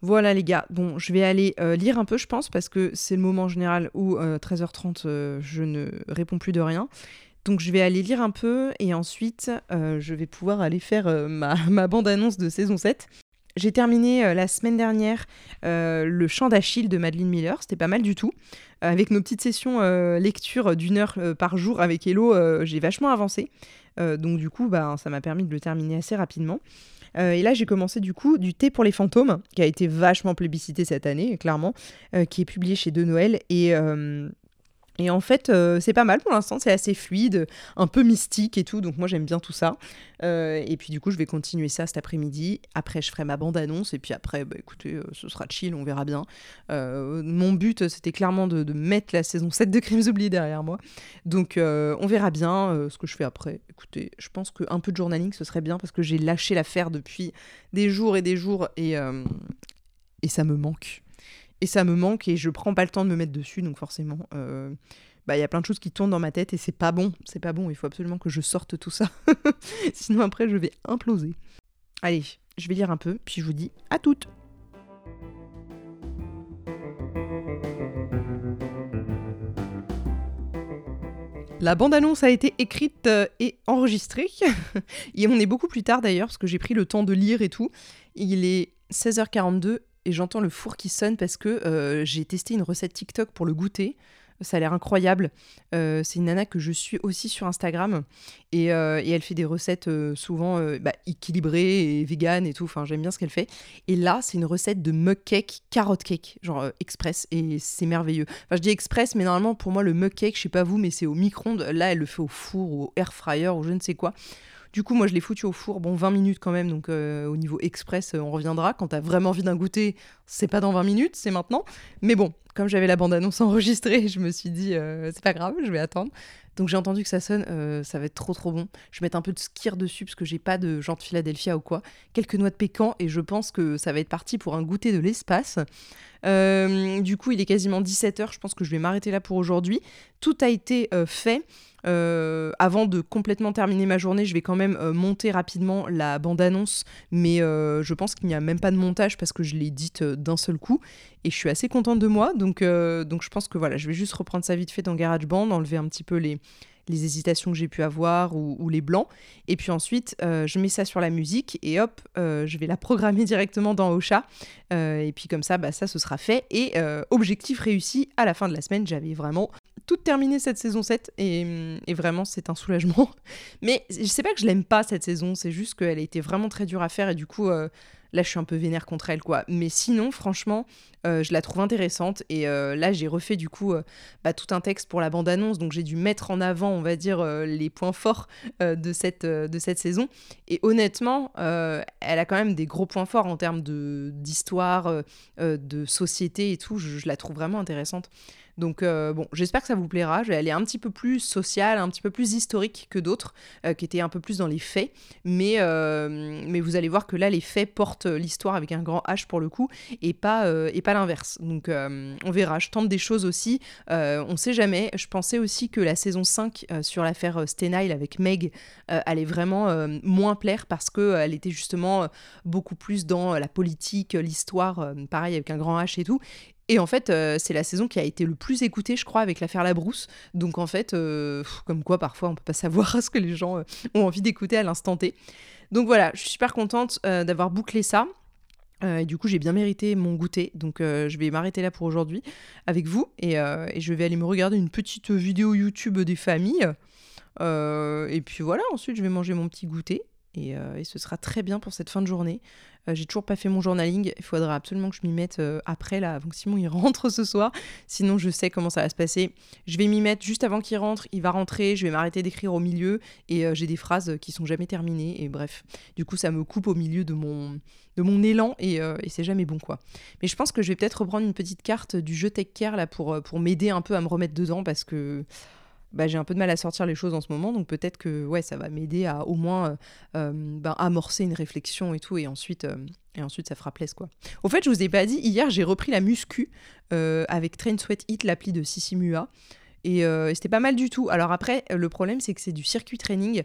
Voilà les gars, bon je vais aller lire un peu je pense parce que c'est le moment en général où 13h30 je ne réponds plus de rien donc je vais aller lire un peu et ensuite euh, je vais pouvoir aller faire euh, ma, bande-annonce de saison 7. J'ai terminé euh, la semaine dernière le chant d'Achille de Madeleine Miller, c'était pas mal du tout. avec nos petites sessions lecture d'une heure par jour avec Hello, j'ai vachement avancé. donc du coup, bah, ça m'a permis de le terminer assez rapidement. et là, j'ai commencé du coup du thé pour les fantômes, qui a été vachement plébiscité cette année, clairement, qui est publié chez De Noël. Et Et en fait, euh, c'est pas mal pour l'instant, c'est assez fluide, un peu mystique et tout, donc moi j'aime bien tout ça. Euh, et puis du coup, je vais continuer ça cet après-midi. Après, je ferai ma bande-annonce, et puis après, bah, écoutez, euh, ce sera chill, on verra bien. mon but, c'était clairement de, mettre la saison 7 de Crimes oubliés derrière moi. Donc on verra bien ce que je fais après. Écoutez, je pense qu'un peu de journaling, ce serait bien, parce que j'ai lâché l'affaire depuis des jours et des jours, et, et ça me manque et ça me manque et je prends pas le temps de me mettre dessus donc forcément euh, bah il y a plein de choses qui tournent dans ma tête et c'est pas bon c'est pas bon il faut absolument que je sorte tout ça sinon après je vais imploser allez je vais lire un peu puis je vous dis à toutes La bande-annonce a été écrite euh, et enregistrée. et on est beaucoup plus tard d'ailleurs, parce que j'ai pris le temps de lire et tout. Il est 16h42 et j'entends le four qui sonne parce que euh, j'ai testé une recette TikTok pour le goûter. Ça a l'air incroyable. Euh, c'est une nana que je suis aussi sur Instagram et, euh, elle fait des recettes souvent bah, équilibrées et véganes et tout. Enfin, j'aime bien ce qu'elle fait. Et là, c'est une recette de mug cake, carotte cake, genre express et c'est merveilleux. Enfin, je dis express, mais normalement pour moi le mug cake, je sais pas vous, mais c'est au micro-ondes. Là, elle le fait au four ou au air fryer ou je ne sais quoi. Du coup, moi, je l'ai foutu au four, bon, 20 minutes quand même, donc euh, au niveau express, euh, on reviendra. Quand t'as vraiment envie d'un goûter, c'est pas dans 20 minutes, c'est maintenant. Mais bon, comme j'avais la bande-annonce enregistrée, je me suis dit, euh, c'est pas grave, je vais attendre. Donc j'ai entendu que ça sonne, ça va être trop trop bon. Je vais mettre un peu de skir dessus parce que j'ai pas de genre de Philadelphia ou quoi. Quelques noix de pécan et je pense que ça va être parti pour un goûter de l'espace. du coup, il est quasiment 17h, je pense que je vais m'arrêter là pour aujourd'hui. Tout a été fait. Euh, avant de complètement terminer ma journée, je vais quand même euh, monter rapidement la bande-annonce, mais euh, je pense qu'il n'y a même pas de montage parce que je l'ai dite d'un seul coup et je suis assez contente de moi. Donc, donc je pense que voilà, je vais juste reprendre ça vite fait dans GarageBand, enlever un petit peu les, hésitations que j'ai pu avoir ou, les blancs. Et puis ensuite, je mets ça sur la musique et hop, je vais la programmer directement dans Ocha. et puis comme ça, bah, ça, ce sera fait. Et objectif réussi, à la fin de la semaine, j'avais vraiment toute terminée cette saison 7 et, vraiment c'est un soulagement. Mais je sais pas que je l'aime pas cette saison, c'est juste qu'elle a été vraiment très dure à faire et du coup euh, là je suis un peu vénère contre elle quoi. Mais sinon franchement euh, je la trouve intéressante et euh, là j'ai refait du coup bah, tout un texte pour la bande-annonce donc j'ai dû mettre en avant on va dire les points forts de, cette, de cette saison et honnêtement elle a quand même des gros points forts en termes d'histoire, de, société et tout, je la trouve vraiment intéressante. Donc euh, bon, j'espère que ça vous plaira. Vais aller un petit peu plus social, un petit peu plus historique que d'autres, euh, qui étaient un peu plus dans les faits. Mais, euh, mais vous allez voir que là, les faits portent l'histoire avec un grand H pour le coup, et pas, et pas l'inverse. Donc on verra. Je tente des choses aussi. on sait jamais. Je pensais aussi que la saison 5 sur l'affaire Stenile avec Meg allait vraiment moins plaire parce qu'elle était justement beaucoup plus dans la politique, l'histoire, pareil avec un grand H et tout. Et en fait, euh, c'est la saison qui a été le plus écoutée, je crois, avec l'affaire Labrousse. Donc en fait, euh, comme quoi parfois on peut pas savoir ce que les gens euh, ont envie d'écouter à l'instant T. Donc voilà, je suis super contente d'avoir bouclé ça. et du coup, j'ai bien mérité mon goûter. Donc je vais m'arrêter là pour aujourd'hui avec vous. Et, et, je vais aller me regarder une petite vidéo YouTube des familles. et puis voilà, ensuite je vais manger mon petit goûter. Et, et, ce sera très bien pour cette fin de journée. Euh, j'ai toujours pas fait mon journaling. Il faudra absolument que je m'y mette euh, après, là, avant que Simon il rentre ce soir. Sinon, je sais comment ça va se passer. Je vais m'y mettre juste avant qu'il rentre. Il va rentrer. Je vais m'arrêter d'écrire au milieu. Et euh, j'ai des phrases qui sont jamais terminées. Et bref, du coup, ça me coupe au milieu de mon, de mon élan. Et, c'est jamais bon, quoi. Mais je pense que je vais peut-être reprendre une petite carte du jeu Tech Care, là, pour m'aider un peu à me remettre dedans. Parce que bah, j'ai un peu de mal à sortir les choses en ce moment, donc peut-être que ouais, ça va m'aider à au moins euh, euh, ben, amorcer une réflexion et tout, et ensuite, euh, ça fera plaisir quoi. Au fait, je vous ai pas dit, hier j'ai repris la muscu avec Train Sweat Hit, l'appli de Sissimua, et, et c'était pas mal du tout. Alors après, le problème c'est que c'est du circuit training.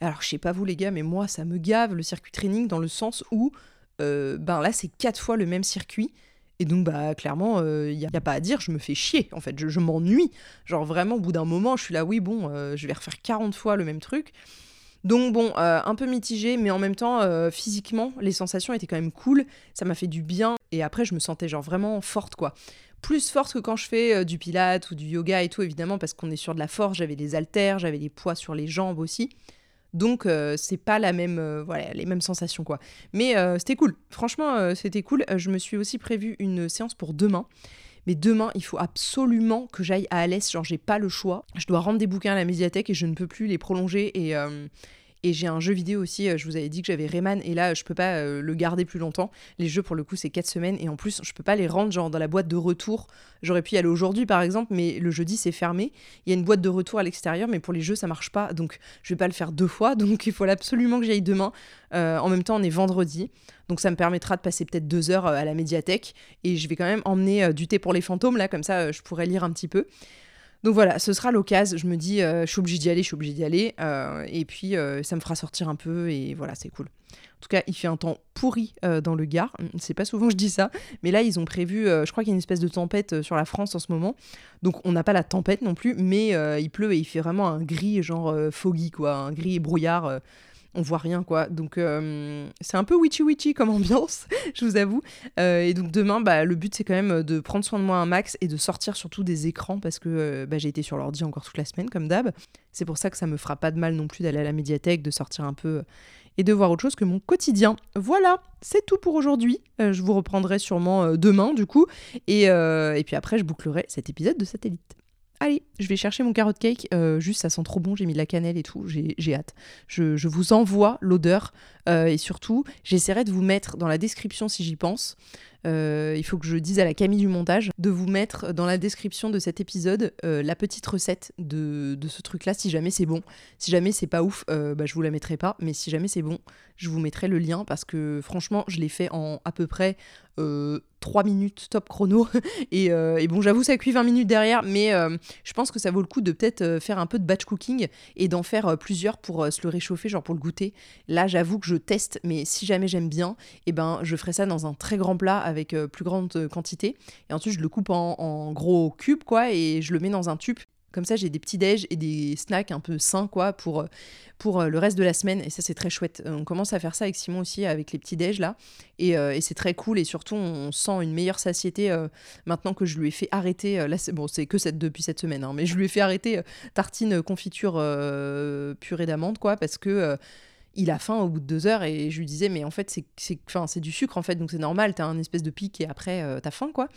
Alors je sais pas vous les gars, mais moi ça me gave le circuit training dans le sens où ben là c'est quatre fois le même circuit et donc, bah, clairement, il euh, n'y a, pas à dire, je me fais chier, en fait, je, m'ennuie. Genre, vraiment, au bout d'un moment, je suis là, oui, bon, euh, je vais refaire 40 fois le même truc. Donc, bon, euh, un peu mitigé, mais en même temps, physiquement, les sensations étaient quand même cool, ça m'a fait du bien, et après, je me sentais, genre, vraiment forte, quoi. Plus forte que quand je fais du pilate ou du yoga et tout, évidemment, parce qu'on est sur de la force, j'avais des haltères, j'avais des poids sur les jambes aussi. Donc euh, c'est pas euh, les mêmes sensations quoi. Mais euh, c'était cool. Franchement, c'était cool. Je me suis aussi prévu une séance pour demain. Mais demain, il faut absolument que j'aille à Alès. Genre, j'ai pas le choix. Je dois rendre des bouquins à la médiathèque et je ne peux plus les prolonger. Et, et j'ai un jeu vidéo aussi, euh, je vous avais dit que j'avais Rayman et là je peux pas euh, le garder plus longtemps. Les jeux pour le coup c'est 4 semaines et en plus je peux pas les rendre genre dans la boîte de retour. J'aurais pu y aller aujourd'hui par exemple mais le jeudi c'est fermé. Il y a une boîte de retour à l'extérieur mais pour les jeux ça marche pas donc je vais pas le faire deux fois donc il faut absolument que j'aille demain. Euh, en même temps on est vendredi donc ça me permettra de passer peut-être deux heures à la médiathèque et je vais quand même emmener du thé pour les fantômes là comme ça je pourrais lire un petit peu. Donc voilà, ce sera l'occasion. Je me dis, euh, je suis obligée d'y aller, je suis obligée d'y aller. Euh, et puis, euh, ça me fera sortir un peu. Et voilà, c'est cool. En tout cas, il fait un temps pourri dans le Gard. C'est pas souvent que je dis ça. Mais là, ils ont prévu, je crois qu'il y a une espèce de tempête sur la France en ce moment. Donc, on n'a pas la tempête non plus. Mais il pleut et il fait vraiment un gris, genre foggy, quoi. Un gris brouillard on voit rien quoi. Donc euh, c'est un peu witchy witchy comme ambiance, je vous avoue. Euh, et donc demain, bah, le but c'est quand même de prendre soin de moi un max et de sortir surtout des écrans parce que euh, bah, j'ai été sur l'ordi encore toute la semaine comme d'hab. C'est pour ça que ça me fera pas de mal non plus d'aller à la médiathèque, de sortir un peu et de voir autre chose que mon quotidien. Voilà, c'est tout pour aujourd'hui. je vous reprendrai sûrement demain du coup. Et, et puis après, je bouclerai cet épisode de Satellite. Allez, je vais chercher mon carotte cake. Euh, juste, ça sent trop bon. J'ai mis de la cannelle et tout. J'ai hâte. Je, vous envoie l'odeur. Euh, et surtout, j'essaierai de vous mettre dans la description si j'y pense. Euh, il faut que je dise à la Camille du montage de vous mettre dans la description de cet épisode la petite recette de, ce truc-là, si jamais c'est bon. Si jamais c'est pas ouf, bah, je vous la mettrai pas. Mais si jamais c'est bon, je vous mettrai le lien parce que franchement, je l'ai fait en à peu près 3 minutes top chrono. Euh, et, bon, j'avoue, ça cuit 20 minutes derrière, mais euh, je pense que ça vaut le coup de peut-être euh, faire un peu de batch cooking et d'en faire plusieurs pour se le réchauffer, genre pour le goûter. Là, j'avoue que je teste, mais si jamais j'aime bien, et eh ben, je ferai ça dans un très grand plat avec plus grande quantité. Et ensuite, je le coupe en, gros cubes, quoi, et je le mets dans un tube comme ça, j'ai des petits déj et des snacks un peu sains, quoi, pour, euh, pour euh, le reste de la semaine. Et ça, c'est très chouette. Euh, on commence à faire ça avec Simon aussi, avec les petits déj, là. Et, et c'est très cool. Et surtout, on sent une meilleure satiété maintenant que je lui ai fait arrêter. là, c'est, bon, c'est que cette, depuis cette semaine, hein, mais je lui ai fait arrêter tartine confiture purée d'amande, quoi, parce que il a faim au bout de deux heures et je lui disais mais en fait c'est c'est du sucre en fait donc c'est normal t'as un espèce de pic et après euh, t'as faim quoi.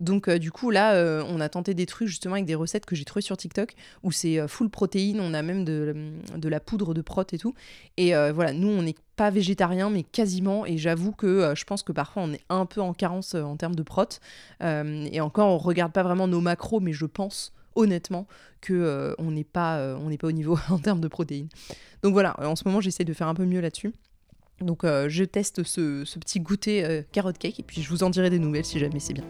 Donc euh, du coup là euh, on a tenté des trucs justement avec des recettes que j'ai trouvées sur TikTok où c'est full protéines on a même de, de, la poudre de prot et tout. Et voilà nous on n'est pas végétarien mais quasiment et j'avoue que je pense que parfois on est un peu en carence en termes de prot. Et encore on regarde pas vraiment nos macros mais je pense honnêtement que euh, on n'est pas euh, on n'est pas au niveau en termes de protéines. Donc voilà, en ce moment j'essaie de faire un peu mieux là-dessus. Donc euh, je teste ce, ce petit goûter carotte cake et puis je vous en dirai des nouvelles si jamais c'est bien.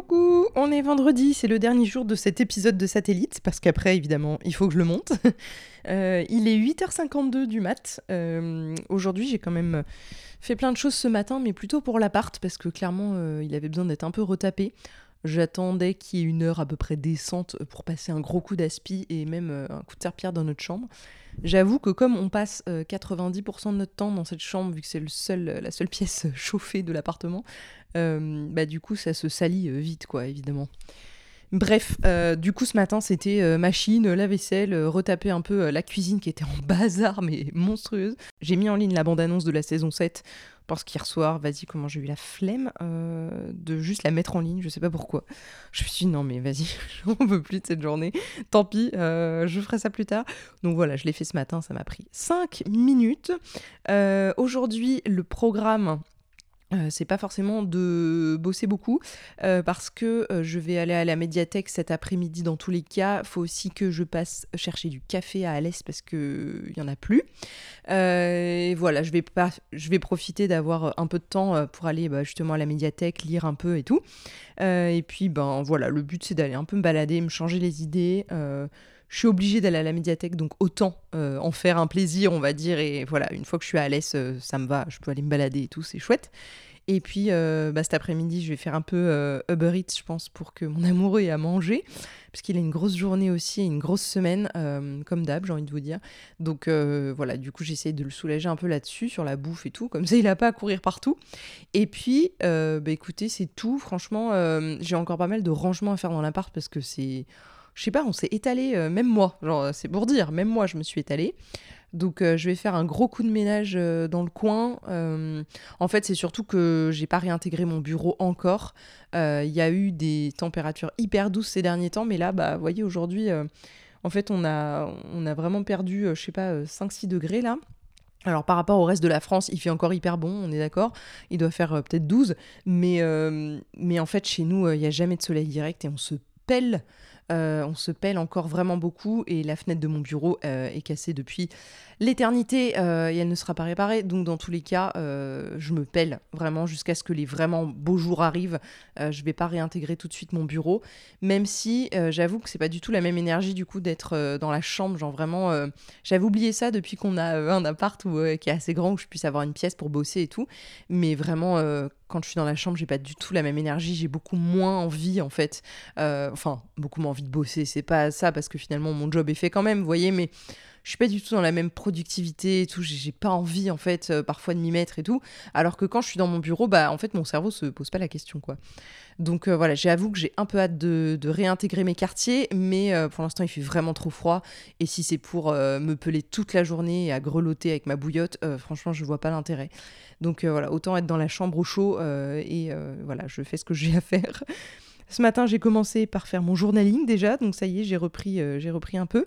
Coucou, on est vendredi, c'est le dernier jour de cet épisode de Satellite, parce qu'après, évidemment, il faut que je le monte. Euh, il est 8h52 du mat. Euh, aujourd'hui, j'ai quand même fait plein de choses ce matin, mais plutôt pour l'appart, parce que clairement, euh, il avait besoin d'être un peu retapé. J'attendais qu'il y ait une heure à peu près décente pour passer un gros coup d'aspi et même un coup de serpillère dans notre chambre. J'avoue que comme on passe 90% de notre temps dans cette chambre, vu que c'est seul, la seule pièce chauffée de l'appartement, bah du coup ça se salit vite quoi évidemment. Bref, euh, du coup ce matin c'était euh, machine, la vaisselle, euh, retaper un peu la cuisine qui était en bazar mais monstrueuse. J'ai mis en ligne la bande-annonce de la saison 7 parce qu'hier soir, vas-y, comment j'ai eu la flemme de juste la mettre en ligne, je sais pas pourquoi. Je me suis dit non mais vas-y, j'en peux plus de cette journée, tant pis, je ferai ça plus tard. Donc voilà, je l'ai fait ce matin, ça m'a pris 5 minutes. Aujourd'hui, le programme euh, c'est pas forcément de bosser beaucoup euh, parce que euh, je vais aller à la médiathèque cet après-midi dans tous les cas. Faut aussi que je passe chercher du café à Alès parce que il y en a plus. et voilà, je vais pas, je vais profiter d'avoir un peu de temps pour aller bah, justement à la médiathèque, lire un peu et tout. et puis ben voilà, le but c'est d'aller un peu me balader, me changer les idées je suis obligée d'aller à la médiathèque, donc autant euh, en faire un plaisir, on va dire. Et voilà, une fois que je suis à l'aise, euh, ça me va, je peux aller me balader et tout, c'est chouette. Et puis euh, bah, cet après-midi, je vais faire un peu Uber Eats, je pense, pour que mon amoureux ait à manger, puisqu'il a une grosse journée aussi, une grosse semaine, comme d'hab, j'ai envie de vous dire. Donc voilà, du coup, j'essaie de le soulager un peu là-dessus, sur la bouffe et tout, comme ça, il n'a pas à courir partout. Et puis, bah, écoutez, c'est tout. Franchement, j'ai encore pas mal de rangements à faire dans l'appart parce que c'est je sais pas, on s'est étalé, même moi, genre c'est pour dire, même moi je me suis étalée. Donc je vais faire un gros coup de ménage dans le coin. en fait, c'est surtout que j'ai pas réintégré mon bureau encore. Il y a eu des températures hyper douces ces derniers temps, mais là, bah, vous voyez, aujourd'hui, en fait, on a, on a vraiment perdu, je sais pas, 5-6 degrés là. Alors par rapport au reste de la France, il fait encore hyper bon, on est d'accord. Il doit faire peut-être 12, mais, mais en fait chez nous, il n'y a jamais de soleil direct et on se pèle euh, on se pèle encore vraiment beaucoup et la fenêtre de mon bureau euh, est cassée depuis l'éternité euh, elle ne sera pas réparée. Donc dans tous les cas, je me pèle vraiment jusqu'à ce que les vraiment beaux jours arrivent. je vais pas réintégrer tout de suite mon bureau, même si j'avoue que c'est pas du tout la même énergie du coup d'être dans la chambre. Genre vraiment, j'avais oublié ça depuis qu'on a un appart qui est assez grand où je puisse avoir une pièce pour bosser et tout. Mais vraiment quand je suis dans la chambre, j'ai pas du tout la même énergie, j'ai beaucoup moins envie en fait. Euh, enfin, beaucoup moins envie de bosser, c'est pas ça parce que finalement mon job est fait quand même, vous voyez, mais je suis pas du tout dans la même productivité et tout, j'ai pas envie en fait euh, parfois de m'y mettre et tout. Alors que quand je suis dans mon bureau, bah en fait mon cerveau se pose pas la question quoi. Donc euh, voilà, j'avoue que j'ai un peu hâte de, réintégrer mes quartiers, mais pour l'instant il fait vraiment trop froid. Et si c'est pour me peler toute la journée et à grelotter avec ma bouillotte, franchement je vois pas l'intérêt. Donc euh, voilà, autant être dans la chambre au chaud euh, et euh, voilà, je fais ce que j'ai à faire. Ce matin, j'ai commencé par faire mon journaling déjà, donc ça y est, j'ai repris, j'ai repris un peu.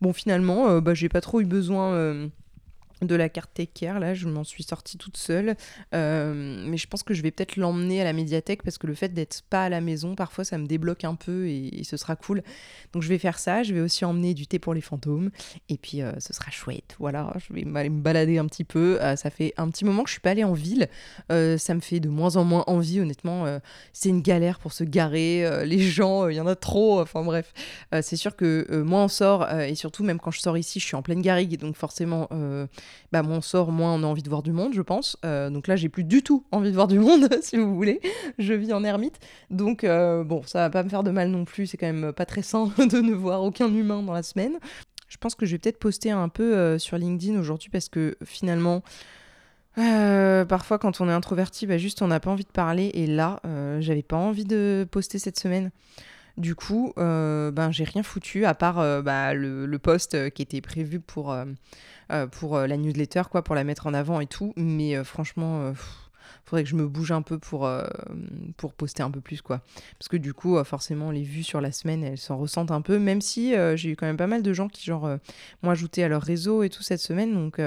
Bon, finalement, bah, j'ai pas trop eu besoin de la carte Care, là, je m'en suis sortie toute seule. Euh, mais je pense que je vais peut-être l'emmener à la médiathèque parce que le fait d'être pas à la maison, parfois, ça me débloque un peu et, ce sera cool. Donc je vais faire ça. Je vais aussi emmener du thé pour les fantômes. Et puis euh, ce sera chouette. Voilà, je vais me balader un petit peu. Euh, ça fait un petit moment que je suis pas allée en ville. ça me fait de moins en moins envie, honnêtement. c'est une galère pour se garer. les gens, il y en a trop. Enfin bref, c'est sûr que moins on sort et surtout, même quand je sors ici, je suis en pleine garrigue. Donc forcément bah, moins on sort, moins on a envie de voir du monde, je pense. Euh, donc là, j'ai plus du tout envie de voir du monde, si vous voulez. Je vis en ermite. Donc, euh, bon, ça va pas me faire de mal non plus. C'est quand même pas très sain de ne voir aucun humain dans la semaine. Je pense que je vais peut-être poster un peu euh, sur LinkedIn aujourd'hui parce que finalement. parfois, quand on est introverti, bah, juste on n'a pas envie de parler. Et là, j'avais pas envie de poster cette semaine. Du coup, ben, j'ai rien foutu à part bah, le, post qui était prévu pour, euh, euh, la newsletter, quoi, pour la mettre en avant et tout. Mais euh, franchement, faudrait que je me bouge un peu pour, pour poster un peu plus quoi. Parce que du coup, forcément, les vues sur la semaine, elles s'en ressentent un peu, même si j'ai eu quand même pas mal de gens qui genre m'ont ajouté à leur réseau et tout cette semaine, donc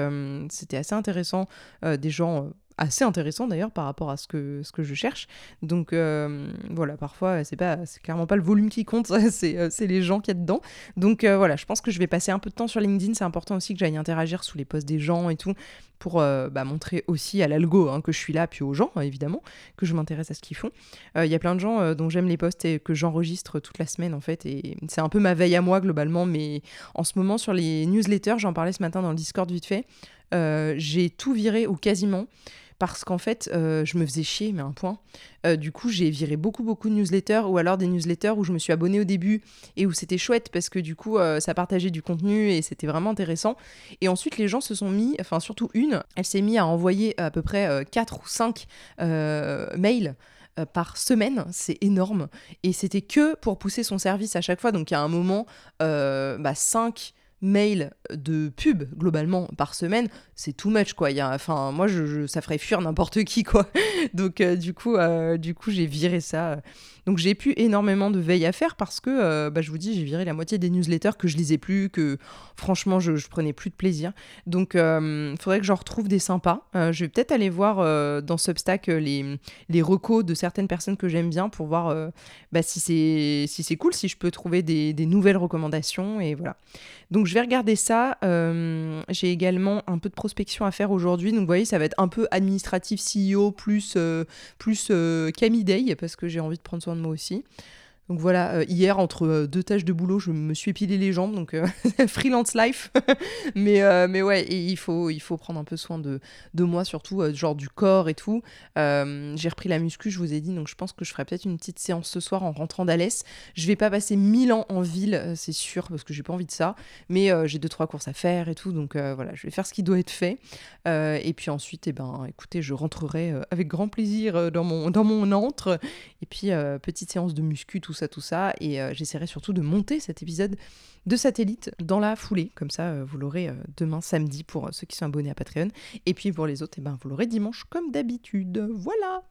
c'était assez intéressant. des gens assez intéressant d'ailleurs par rapport à ce que, ce que je cherche. Donc euh, voilà, parfois c'est pas c'est clairement pas le volume qui compte, c'est, euh, c'est les gens qui y a dedans. Donc euh, voilà, je pense que je vais passer un peu de temps sur LinkedIn, c'est important aussi que j'aille interagir sous les posts des gens et tout pour bah, montrer aussi à l'algo hein, que je suis là, puis aux gens évidemment, que je m'intéresse à ce qu'ils font. Il y a plein de gens dont j'aime les posts et que j'enregistre toute la semaine en fait, et c'est un peu ma veille à moi globalement, mais en ce moment sur les newsletters, j'en parlais ce matin dans le Discord vite fait, j'ai tout viré ou quasiment parce qu'en fait, euh, je me faisais chier, mais un point. Euh, du coup, j'ai viré beaucoup, beaucoup de newsletters, ou alors des newsletters où je me suis abonnée au début et où c'était chouette parce que du coup, euh, ça partageait du contenu et c'était vraiment intéressant. Et ensuite, les gens se sont mis, enfin surtout une, elle s'est mise à envoyer à peu près 4 ou 5 mails. par semaine, c'est énorme. Et c'était que pour pousser son service à chaque fois. Donc, a un moment, bah, 5 mails de pub globalement par semaine, c'est too much quoi. Y a, enfin, moi, je, ça ferait fuir n'importe qui quoi. Donc euh, du coup, euh, coup, j'ai viré ça. Donc j'ai plus énormément de veille à faire parce que, euh, bah, je vous dis, j'ai viré la moitié des newsletters que je lisais plus, que franchement, je, prenais plus de plaisir. Donc il faudrait que j'en retrouve des sympas. je vais peut-être aller voir dans Substack les, les recos de certaines personnes que j'aime bien pour voir bah, si c'est si cool, si je peux trouver des, des nouvelles recommandations et voilà. Donc je vais regarder ça. Euh, j'ai également un peu de prospection à faire aujourd'hui. Donc vous voyez, ça va être un peu administratif CEO plus, euh, euh, Camille Day parce que j'ai envie de prendre soin de moi aussi. Donc voilà, euh, hier, entre euh, deux tâches de boulot, je me suis épilé les jambes, donc euh, freelance life. mais, mais ouais, il, faut, il faut prendre un peu soin de, de moi, surtout, genre du corps et tout. j'ai repris la muscu, je vous ai dit, donc je pense que je ferai peut-être une petite séance ce soir en rentrant d'Alès. Je vais pas passer mille ans en ville, c'est sûr, parce que j'ai pas envie de ça. Mais j'ai deux, trois courses à faire et tout, donc voilà, je vais faire ce qui doit être fait. et puis ensuite, eh ben, écoutez, je rentrerai avec grand plaisir dans mon, dans mon antre. Et puis, petite séance de muscu, tout ça tout ça. Et j'essaierai surtout de monter cet épisode de satellite dans la foulée. Comme ça, vous l'aurez demain samedi pour ceux qui sont abonnés à Patreon. Et puis pour les autres, eh ben, vous l'aurez dimanche comme d'habitude. Voilà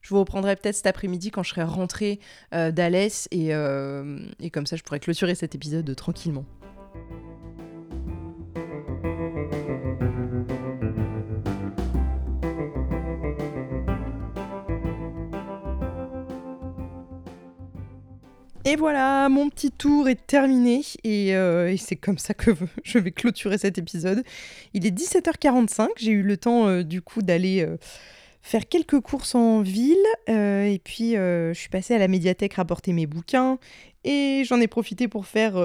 je vous reprendrai peut-être cet après-midi quand je serai rentrée d'Alès et, et comme ça je pourrai clôturer cet épisode tranquillement. Et voilà, mon petit tour est terminé euh, et, c'est comme ça que je vais clôturer cet épisode. Il est 17h45, j'ai eu le temps euh, du coup d'aller euh, faire quelques courses en ville et puis je suis passée à la médiathèque rapporter mes bouquins et j'en ai profité pour faire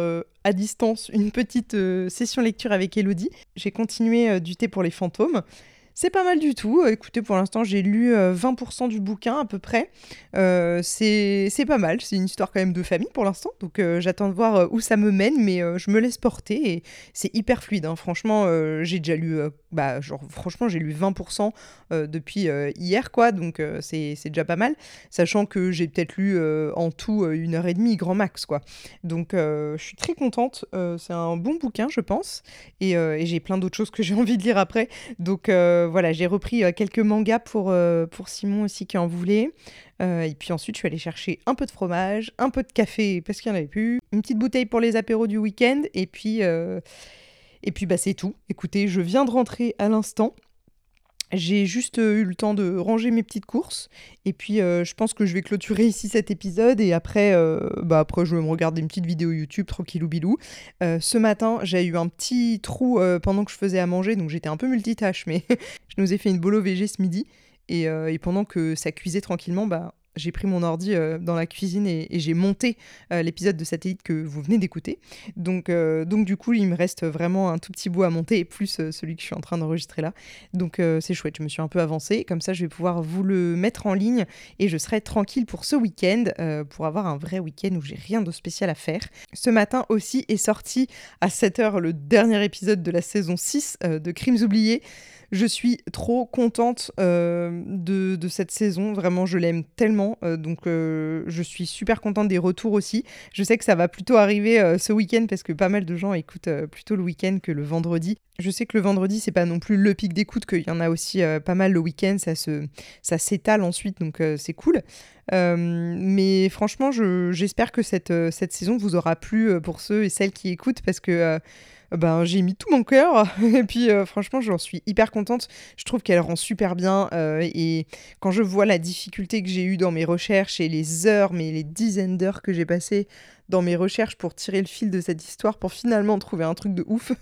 à distance une petite session lecture avec Elodie. J'ai continué du thé pour les fantômes. C'est pas mal du tout. Écoutez, pour l'instant, j'ai lu 20% euh, du bouquin à peu près. Euh, c'est pas mal. C'est une histoire quand même de famille pour l'instant. Donc euh, j'attends de voir où ça me mène, mais je me laisse porter et c'est hyper fluide. Hein. Franchement, j'ai déjà lu, bah, genre, franchement, j'ai lu 20% depuis hier, quoi. Donc c'est déjà pas mal. Sachant que j'ai peut-être lu en tout une heure et demie, grand max, quoi. Donc je suis très contente. c'est un bon bouquin, je pense. Et, j'ai plein d'autres choses que j'ai envie de lire après. Donc euh, voilà, j'ai repris euh, quelques mangas pour, euh, pour Simon aussi qui en voulait. et puis ensuite, je suis allée chercher un peu de fromage, un peu de café parce qu'il n'y en avait plus, une petite bouteille pour les apéros du week-end. Et puis, et puis bah, c'est tout. Écoutez, je viens de rentrer à l'instant. J'ai juste euh, eu le temps de ranger mes petites courses. Et puis euh, je pense que je vais clôturer ici cet épisode. Et après, euh, bah après je vais me regarder une petite vidéo YouTube tranquillou bilou. ce matin j'ai eu un petit trou pendant que je faisais à manger. Donc j'étais un peu multitâche mais je nous ai fait une bolo VG ce midi. Et, et pendant que ça cuisait tranquillement bah j'ai pris mon ordi euh, dans la cuisine et, j'ai monté euh, l'épisode de satellite que vous venez d'écouter. Donc, euh, donc du coup, il me reste vraiment un tout petit bout à monter et plus celui que je suis en train d'enregistrer là. Donc c'est chouette, je me suis un peu avancée. Comme ça, je vais pouvoir vous le mettre en ligne et je serai tranquille pour ce week-end, pour avoir un vrai week-end où j'ai rien de spécial à faire. Ce matin aussi est sorti à 7h le dernier épisode de la saison 6 de Crimes oubliés. Je suis trop contente euh, de, cette saison. Vraiment, je l'aime tellement. Euh, donc, euh, je suis super contente des retours aussi. Je sais que ça va plutôt arriver ce week-end parce que pas mal de gens écoutent plutôt le week-end que le vendredi. Je sais que le vendredi, c'est pas non plus le pic d'écoute, qu'il y en a aussi pas mal le week-end. Ça se, ça s'étale ensuite, donc c'est cool. mais franchement, j'espère que cette, cette saison vous aura plu pour ceux et celles qui écoutent parce que ben, j'ai mis tout mon cœur. et puis, euh, franchement, j'en suis hyper contente. Je trouve qu'elle rend super bien. Euh, et quand je vois la difficulté que j'ai eue dans mes recherches et les heures, mais les dizaines d'heures que j'ai passées dans mes recherches pour tirer le fil de cette histoire, pour finalement trouver un truc de ouf.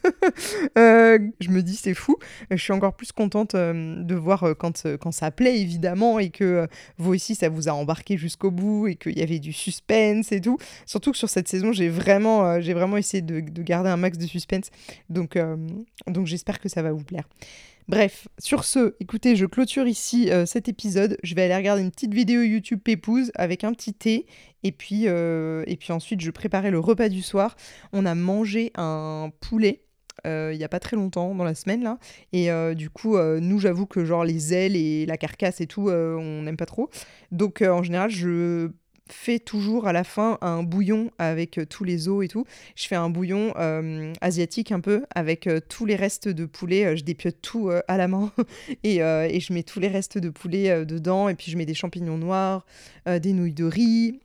Euh, je me dis, c'est fou. Je suis encore plus contente euh, de voir euh, quand, quand ça plaît, évidemment, et que vous aussi, ça vous a embarqué jusqu'au bout, et qu'il y avait du suspense et tout. Surtout que sur cette saison, j'ai vraiment, vraiment essayé de, de, garder un max de suspense. Donc, donc j'espère que ça va vous plaire. Bref, sur ce, écoutez, je clôture ici euh, cet épisode. Je vais aller regarder une petite vidéo YouTube Pépouze avec un petit thé. Et puis, euh, et puis ensuite, je préparais le repas du soir. On a mangé un poulet. Euh, il n'y a pas très longtemps dans la semaine là et du coup nous j'avoue que genre les ailes et la carcasse et tout on n'aime pas trop donc en général je fais toujours à la fin un bouillon avec euh, tous les os et tout. Je fais un bouillon euh, asiatique un peu avec euh, tous les restes de poulet. je dépiote tout à la main et, et, je mets tous les restes de poulet dedans. Et puis je mets des champignons noirs, des nouilles de riz,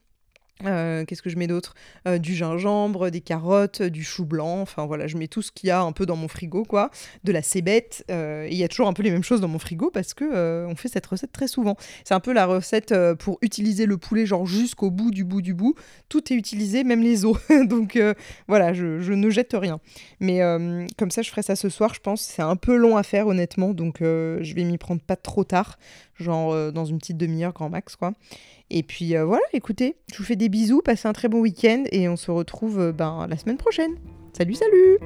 euh, qu'est-ce que je mets d'autre? Euh, Du gingembre, des carottes, du chou blanc. Enfin voilà, je mets tout ce qu'il y a un peu dans mon frigo, quoi. De la cébette. Euh, il y a toujours un peu les mêmes choses dans mon frigo parce que on fait cette recette très souvent. C'est un peu la recette pour utiliser le poulet genre jusqu'au bout du bout du bout. Tout est utilisé, même les os. Donc voilà, je, je, ne jette rien. Mais comme ça, je ferai ça ce soir, je pense. C'est un peu long à faire, honnêtement. Donc je vais m'y prendre pas trop tard. Genre dans une petite demi-heure, grand max, quoi. Et puis euh, voilà, écoutez, je vous fais des bisous, passez un très bon week-end et on se retrouve euh, ben, la semaine prochaine. Salut, salut